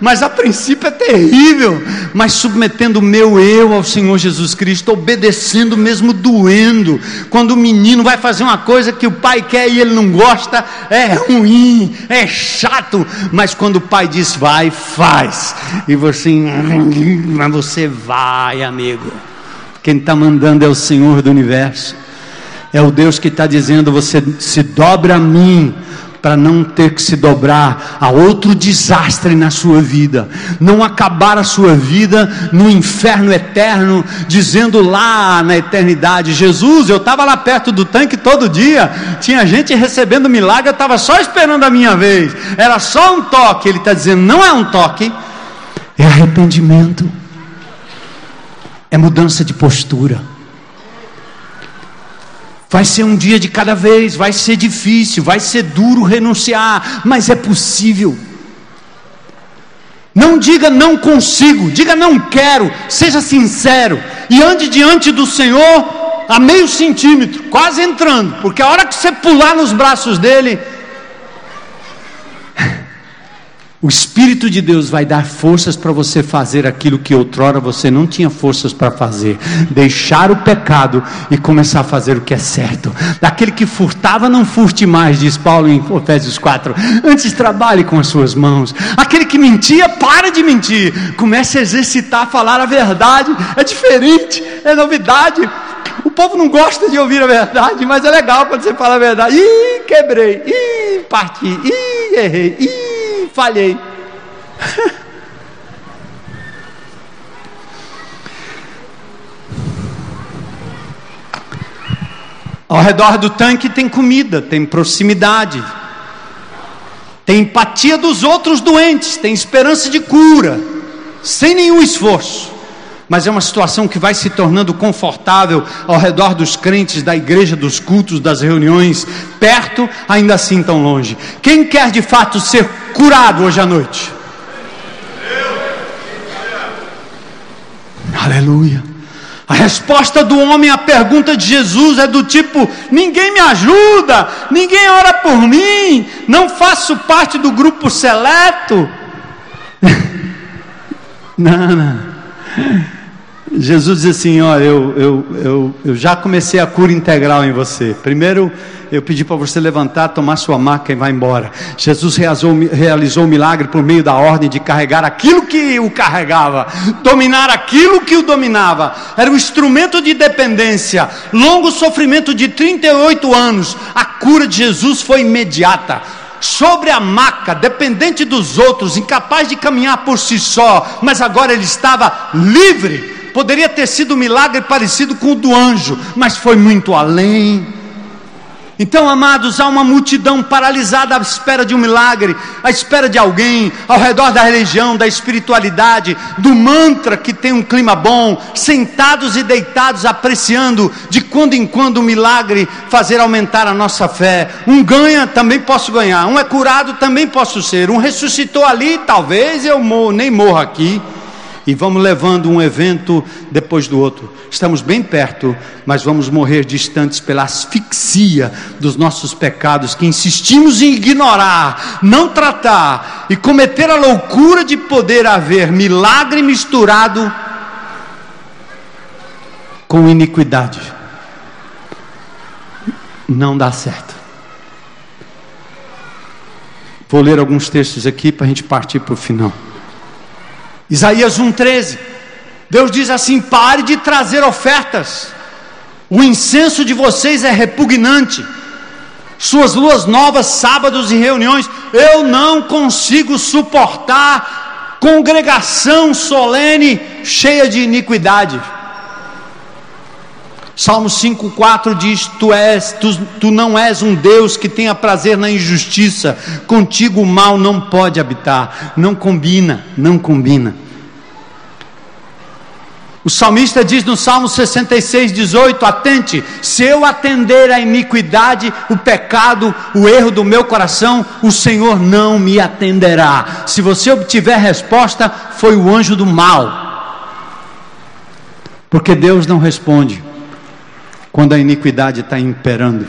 Speaker 1: mas a princípio é terrível. Mas submetendo o meu eu ao Senhor Jesus Cristo, obedecendo mesmo doendo. Quando o menino vai fazer uma coisa que o pai quer e ele não gosta, é ruim, é chato. Mas quando o pai diz vai, faz, e você, mas você vai, amigo. Quem está mandando é o Senhor do universo. É o Deus que está dizendo: você se dobra a mim, para não ter que se dobrar a outro desastre na sua vida, não acabar a sua vida no inferno eterno, dizendo lá na eternidade: Jesus, eu estava lá perto do tanque todo dia, tinha gente recebendo milagre, eu estava só esperando a minha vez, era só um toque. Ele está dizendo: não é um toque, é arrependimento, é mudança de postura. Vai ser um dia de cada vez, vai ser difícil, vai ser duro renunciar, mas é possível. Não diga não consigo, diga não quero, seja sincero e ande diante do Senhor a meio centímetro, quase entrando, porque a hora que você pular nos braços dele, O Espírito de Deus vai dar forças para você fazer aquilo que outrora você não tinha forças para fazer. Deixar o pecado e começar a fazer o que é certo. Daquele que furtava, não furte mais, diz Paulo em Efésios 4. Antes trabalhe com as suas mãos. Aquele que mentia, para de mentir. Comece a exercitar, falar a verdade. É diferente, é novidade. O povo não gosta de ouvir a verdade, mas é legal quando você fala a verdade. Ih, quebrei. Ih, parti. Ih, errei. Ih falhei. <laughs> Ao redor do tanque tem comida, tem proximidade, tem empatia dos outros doentes, tem esperança de cura, sem nenhum esforço mas é uma situação que vai se tornando confortável ao redor dos crentes, da igreja, dos cultos, das reuniões, perto, ainda assim tão longe. Quem quer de fato ser curado hoje à noite? Aleluia. A resposta do homem à pergunta de Jesus é do tipo: ninguém me ajuda, ninguém ora por mim, não faço parte do grupo seleto. <laughs> não, não. Jesus diz assim: Ó, eu, eu, eu, eu já comecei a cura integral em você. Primeiro, eu pedi para você levantar, tomar sua maca e vai embora. Jesus realizou, realizou o milagre por meio da ordem de carregar aquilo que o carregava, dominar aquilo que o dominava. Era um instrumento de dependência. Longo sofrimento de 38 anos. A cura de Jesus foi imediata sobre a maca, dependente dos outros, incapaz de caminhar por si só, mas agora ele estava livre Poderia ter sido um milagre parecido com o do anjo, mas foi muito além. Então, amados, há uma multidão paralisada à espera de um milagre, à espera de alguém, ao redor da religião, da espiritualidade, do mantra que tem um clima bom, sentados e deitados, apreciando de quando em quando o milagre fazer aumentar a nossa fé. Um ganha, também posso ganhar. Um é curado, também posso ser. Um ressuscitou ali, talvez eu morro, nem morro aqui e vamos levando um evento depois do outro. Estamos bem perto, mas vamos morrer distantes pela asfixia dos nossos pecados que insistimos em ignorar, não tratar e cometer a loucura de poder haver milagre misturado com iniquidade. Não dá certo. Vou ler alguns textos aqui para a gente partir para o final. Isaías 1,13. Deus diz assim: pare de trazer ofertas, o incenso de vocês é repugnante, suas luas novas, sábados e reuniões, eu não consigo suportar congregação solene cheia de iniquidade. Salmo 5,4 diz: tu, és, tu, tu não és um Deus que tenha prazer na injustiça, contigo o mal não pode habitar. Não combina, não combina. O salmista diz no Salmo 66, 18: Atente, se eu atender a iniquidade, o pecado, o erro do meu coração, o Senhor não me atenderá. Se você obtiver resposta, foi o anjo do mal. Porque Deus não responde quando a iniquidade está imperando.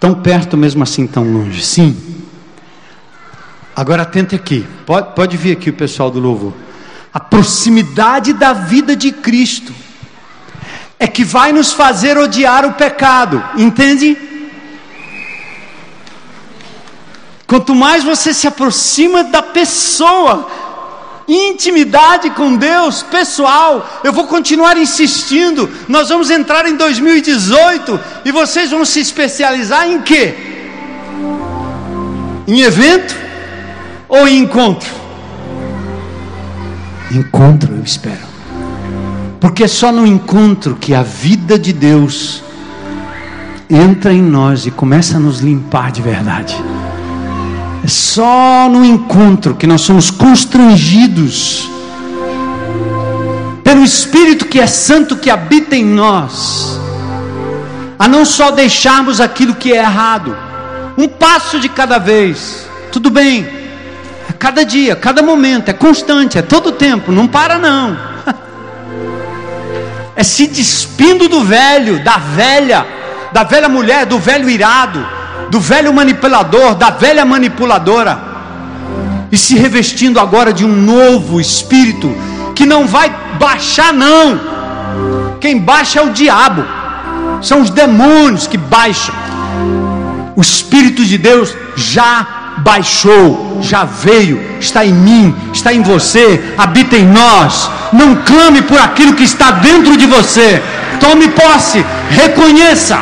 Speaker 1: Tão perto, mesmo assim tão longe. Sim. Agora atente aqui. Pode, pode vir aqui o pessoal do louvor. A proximidade da vida de Cristo é que vai nos fazer odiar o pecado. Entende? Quanto mais você se aproxima da pessoa, intimidade com Deus, pessoal. Eu vou continuar insistindo. Nós vamos entrar em 2018 e vocês vão se especializar em quê? Em evento ou em encontro? Encontro, eu espero. Porque é só no encontro que a vida de Deus entra em nós e começa a nos limpar de verdade. É só no encontro que nós somos constrangidos pelo Espírito que é santo que habita em nós, a não só deixarmos aquilo que é errado, um passo de cada vez, tudo bem, é cada dia, cada momento, é constante, é todo tempo, não para não. <laughs> É se despindo do velho, da velha, da velha mulher, do velho irado do velho manipulador, da velha manipuladora, e se revestindo agora de um novo espírito que não vai baixar, não. Quem baixa é o diabo, são os demônios que baixam. O Espírito de Deus já baixou, já veio, está em mim, está em você, habita em nós. Não clame por aquilo que está dentro de você. Tome posse, reconheça.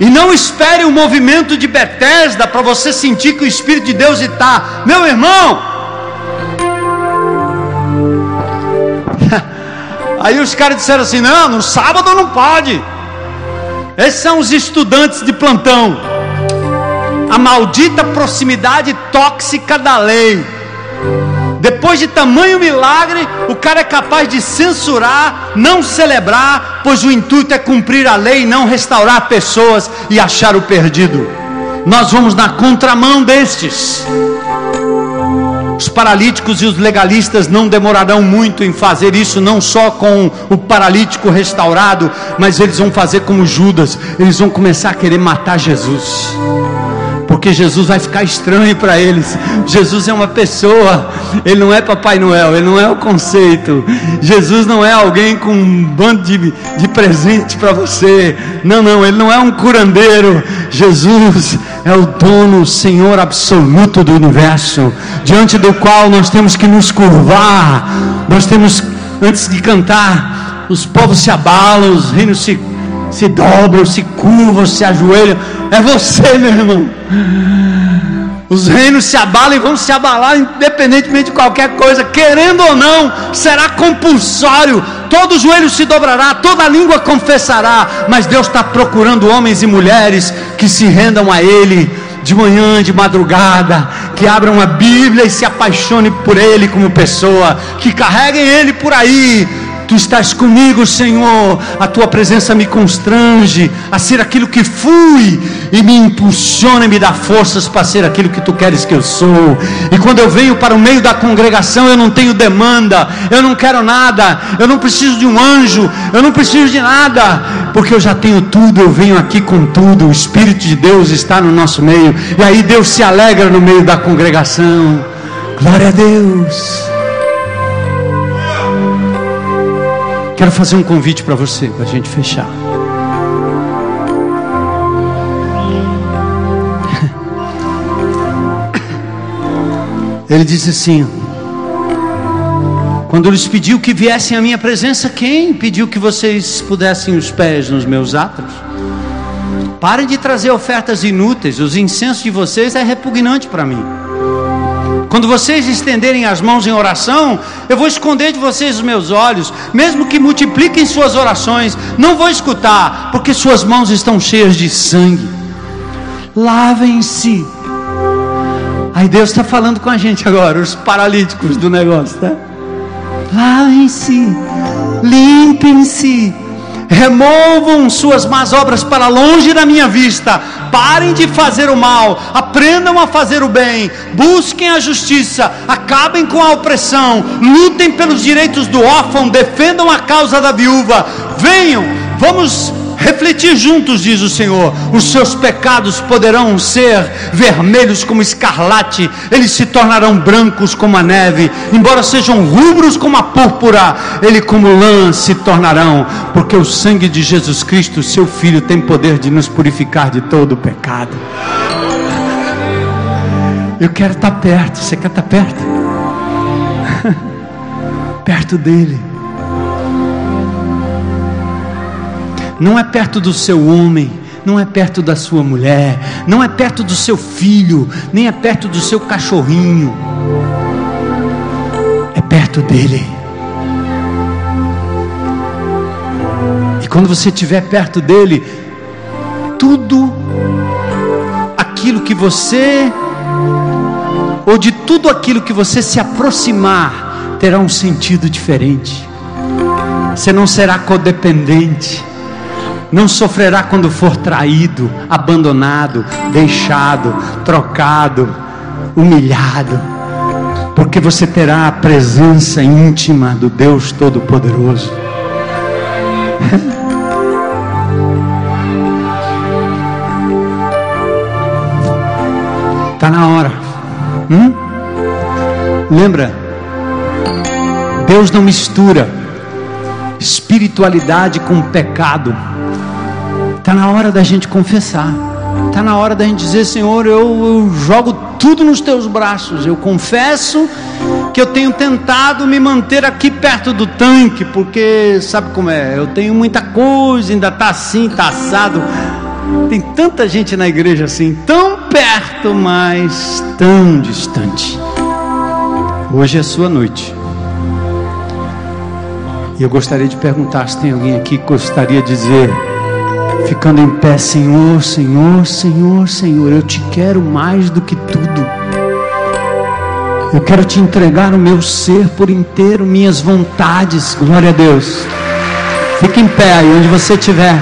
Speaker 1: E não espere o movimento de Betesda para você sentir que o Espírito de Deus está. Meu irmão, <laughs> Aí os caras disseram assim: não, no sábado não pode. Esses são os estudantes de plantão. A maldita proximidade tóxica da lei. Depois de tamanho milagre, o cara é capaz de censurar, não celebrar, pois o intuito é cumprir a lei, não restaurar pessoas e achar o perdido. Nós vamos na contramão destes. Os paralíticos e os legalistas não demorarão muito em fazer isso, não só com o paralítico restaurado, mas eles vão fazer como Judas, eles vão começar a querer matar Jesus porque Jesus vai ficar estranho para eles. Jesus é uma pessoa, ele não é Papai Noel, ele não é o conceito. Jesus não é alguém com um bando de, de presente para você. Não, não, ele não é um curandeiro. Jesus é o dono, o Senhor absoluto do universo, diante do qual nós temos que nos curvar. Nós temos, antes de cantar, os povos se abalam, os reinos se se dobram, se curvam, se ajoelham. É você, meu irmão. Os reinos se abalam e vão se abalar independentemente de qualquer coisa, querendo ou não, será compulsório. Todo joelho se dobrará, toda língua confessará. Mas Deus está procurando homens e mulheres que se rendam a Ele de manhã, de madrugada, que abram a Bíblia e se apaixone por Ele como pessoa, que carreguem Ele por aí, Tu estás comigo, Senhor. A tua presença me constrange a ser aquilo que fui e me impulsiona e me dá forças para ser aquilo que tu queres que eu sou. E quando eu venho para o meio da congregação, eu não tenho demanda, eu não quero nada, eu não preciso de um anjo, eu não preciso de nada, porque eu já tenho tudo, eu venho aqui com tudo. O Espírito de Deus está no nosso meio, e aí Deus se alegra no meio da congregação. Glória a Deus. Quero fazer um convite para você, para a gente fechar. <laughs> Ele disse assim: Quando lhes pediu que viessem à minha presença, quem pediu que vocês pudessem os pés nos meus atos? Parem de trazer ofertas inúteis, os incensos de vocês é repugnante para mim. Quando vocês estenderem as mãos em oração, eu vou esconder de vocês os meus olhos, mesmo que multipliquem suas orações, não vou escutar, porque suas mãos estão cheias de sangue. Lavem-se. Aí Deus está falando com a gente agora, os paralíticos do negócio, tá? Lavem-se, limpem-se, removam suas más obras para longe da minha vista, parem de fazer o mal, aprendam a fazer o bem, busquem a justiça, acabem com a opressão, lutem pelos direitos do órfão, defendam a causa da viúva, venham, vamos refletir juntos, diz o Senhor. Os seus pecados poderão ser vermelhos como escarlate, eles se tornarão brancos como a neve, embora sejam rubros como a púrpura, ele como lã se tornarão, porque o sangue de Jesus Cristo, seu Filho, tem poder de nos purificar de todo o pecado. Eu quero estar perto, você quer estar perto? <laughs> perto dele. não é perto do seu homem, não é perto da sua mulher, não é perto do seu filho, nem é perto do seu cachorrinho, é perto dele. E quando você estiver perto dele, tudo aquilo que você, tudo aquilo que você se aproximar terá um sentido diferente. Você não será codependente, não sofrerá quando for traído, abandonado, deixado, trocado, humilhado, porque você terá a presença íntima do Deus Todo-Poderoso. Está <laughs> na hora. Hum? Lembra? Deus não mistura espiritualidade com pecado. Está na hora da gente confessar. Está na hora da gente dizer, Senhor, eu, eu jogo tudo nos teus braços. Eu confesso que eu tenho tentado me manter aqui perto do tanque, porque sabe como é? Eu tenho muita coisa, ainda está assim, está assado. Tem tanta gente na igreja assim, tão perto, mas tão distante. Hoje é sua noite. E eu gostaria de perguntar se tem alguém aqui que gostaria de dizer, ficando em pé, Senhor, Senhor, Senhor, Senhor, eu te quero mais do que tudo. Eu quero te entregar o meu ser por inteiro, minhas vontades. Glória a Deus. Fique em pé aí onde você estiver.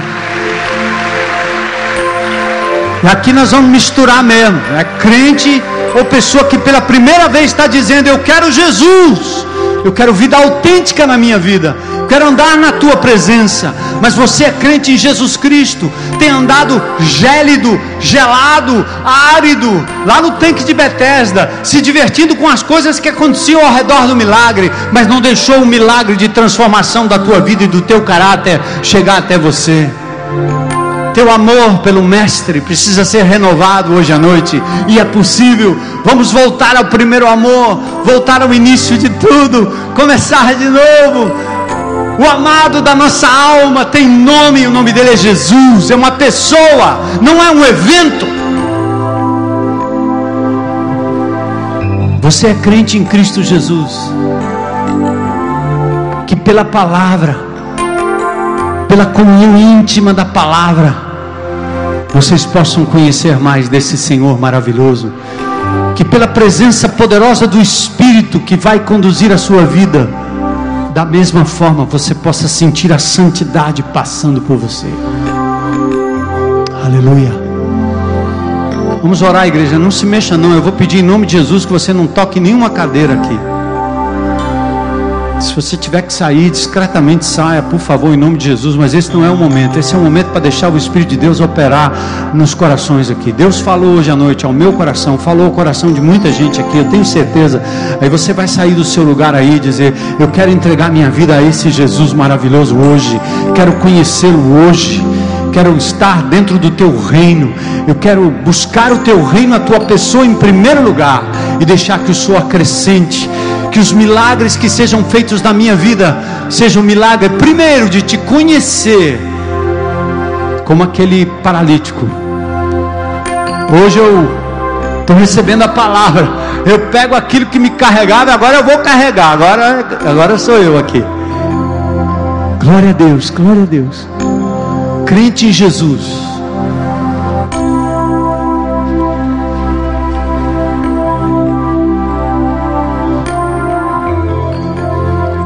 Speaker 1: E aqui nós vamos misturar mesmo. É crente ou pessoa que pela primeira vez está dizendo: Eu quero Jesus. Eu quero vida autêntica na minha vida. Eu quero andar na tua presença. Mas você é crente em Jesus Cristo. Tem andado gélido, gelado, árido, lá no tanque de Betesda, se divertindo com as coisas que aconteciam ao redor do milagre, mas não deixou o milagre de transformação da tua vida e do teu caráter chegar até você. Teu amor pelo Mestre precisa ser renovado hoje à noite, e é possível. Vamos voltar ao primeiro amor, voltar ao início de tudo, começar de novo. O amado da nossa alma tem nome, o nome dele é Jesus, é uma pessoa, não é um evento. Você é crente em Cristo Jesus, que pela palavra, pela comunhão íntima da palavra, vocês possam conhecer mais desse Senhor maravilhoso, que pela presença poderosa do Espírito que vai conduzir a sua vida, da mesma forma você possa sentir a santidade passando por você. Aleluia. Vamos orar, igreja. Não se mexa, não. Eu vou pedir em nome de Jesus que você não toque nenhuma cadeira aqui. Se você tiver que sair, discretamente saia, por favor, em nome de Jesus. Mas esse não é o momento. Esse é o momento para deixar o Espírito de Deus operar nos corações aqui. Deus falou hoje à noite ao meu coração, falou ao coração de muita gente aqui. Eu tenho certeza. Aí você vai sair do seu lugar aí e dizer: Eu quero entregar minha vida a esse Jesus maravilhoso hoje. Quero conhecê-lo hoje quero estar dentro do teu reino, eu quero buscar o teu reino, a tua pessoa em primeiro lugar e deixar que o Senhor acrescente que os milagres que sejam feitos na minha vida sejam um milagre, primeiro, de te conhecer, como aquele paralítico. Hoje eu estou recebendo a palavra, eu pego aquilo que me carregava, agora eu vou carregar, agora, agora sou eu aqui. Glória a Deus, glória a Deus. Crente em Jesus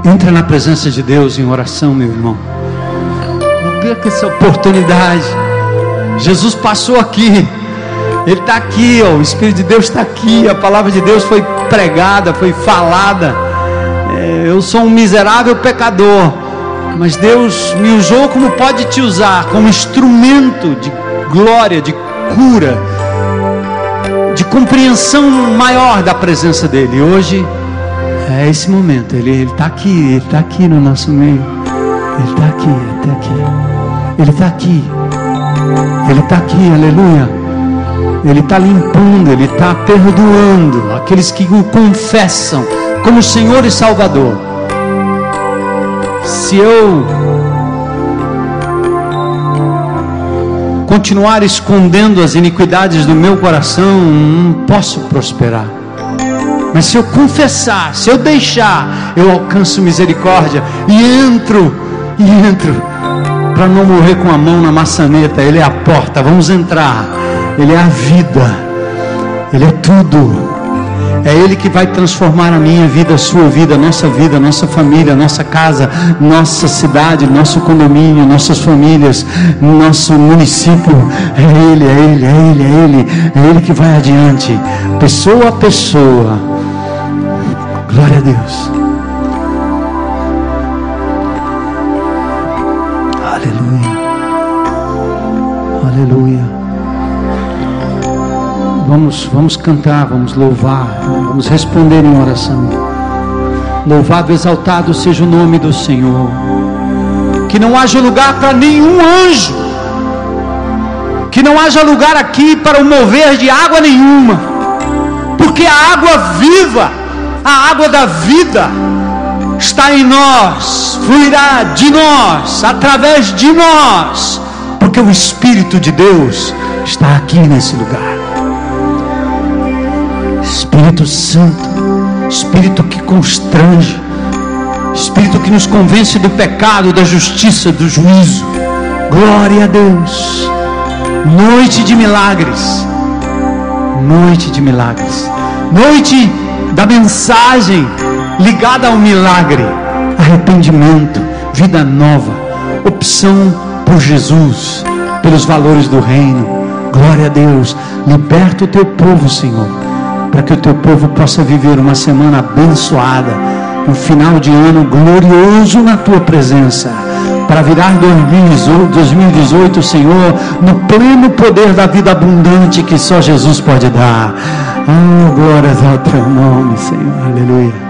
Speaker 1: Entre na presença de Deus em oração, meu irmão. Não perca essa oportunidade. Jesus passou aqui. Ele está aqui, ó, o Espírito de Deus está aqui. A palavra de Deus foi pregada, foi falada. É, eu sou um miserável pecador, mas Deus me usou como pode te usar como instrumento de glória, de cura, de compreensão maior da presença dEle. Hoje é esse momento. Ele está aqui, Ele está aqui no nosso meio. Ele está aqui, Ele está aqui. Ele está aqui. Ele está aqui, aleluia. Ele está limpando, Ele está perdoando aqueles que o confessam como Senhor e Salvador. Se eu continuar escondendo as iniquidades do meu coração, não posso prosperar. Mas se eu confessar, se eu deixar, eu alcanço misericórdia e entro, e entro, para não morrer com a mão na maçaneta. Ele é a porta, vamos entrar. Ele é a vida, Ele é tudo. É Ele que vai transformar a minha vida, a sua vida, a nossa vida, a nossa família, a nossa casa, nossa cidade, nosso condomínio, nossas famílias, nosso município. É Ele, é Ele, é Ele, é Ele, é Ele que vai adiante, pessoa a pessoa Glória a Deus. Aleluia. Aleluia. vamos, vamos cantar, vamos louvar, vamos responder em oração. Louvado, exaltado seja o nome do Senhor. Que não haja lugar para nenhum anjo. Que não haja lugar aqui para o mover de água nenhuma. Porque a água viva, a água da vida, está em nós, fluirá de nós, através de nós, porque o Espírito de Deus está aqui nesse lugar. Espírito Santo, Espírito que constrange, Espírito que nos convence do pecado, da justiça, do juízo. Glória a Deus. Noite de milagres. Noite de milagres. Noite da mensagem ligada ao milagre, arrependimento, vida nova, opção por Jesus, pelos valores do reino. Glória a Deus. Liberta o teu povo, Senhor, para que o teu povo possa viver uma semana abençoada, um final de ano glorioso na tua presença. Para virar 2018, Senhor, no pleno poder da vida abundante que só Jesus pode dar. Oh, glórias ao teu nome, Senhor. Aleluia.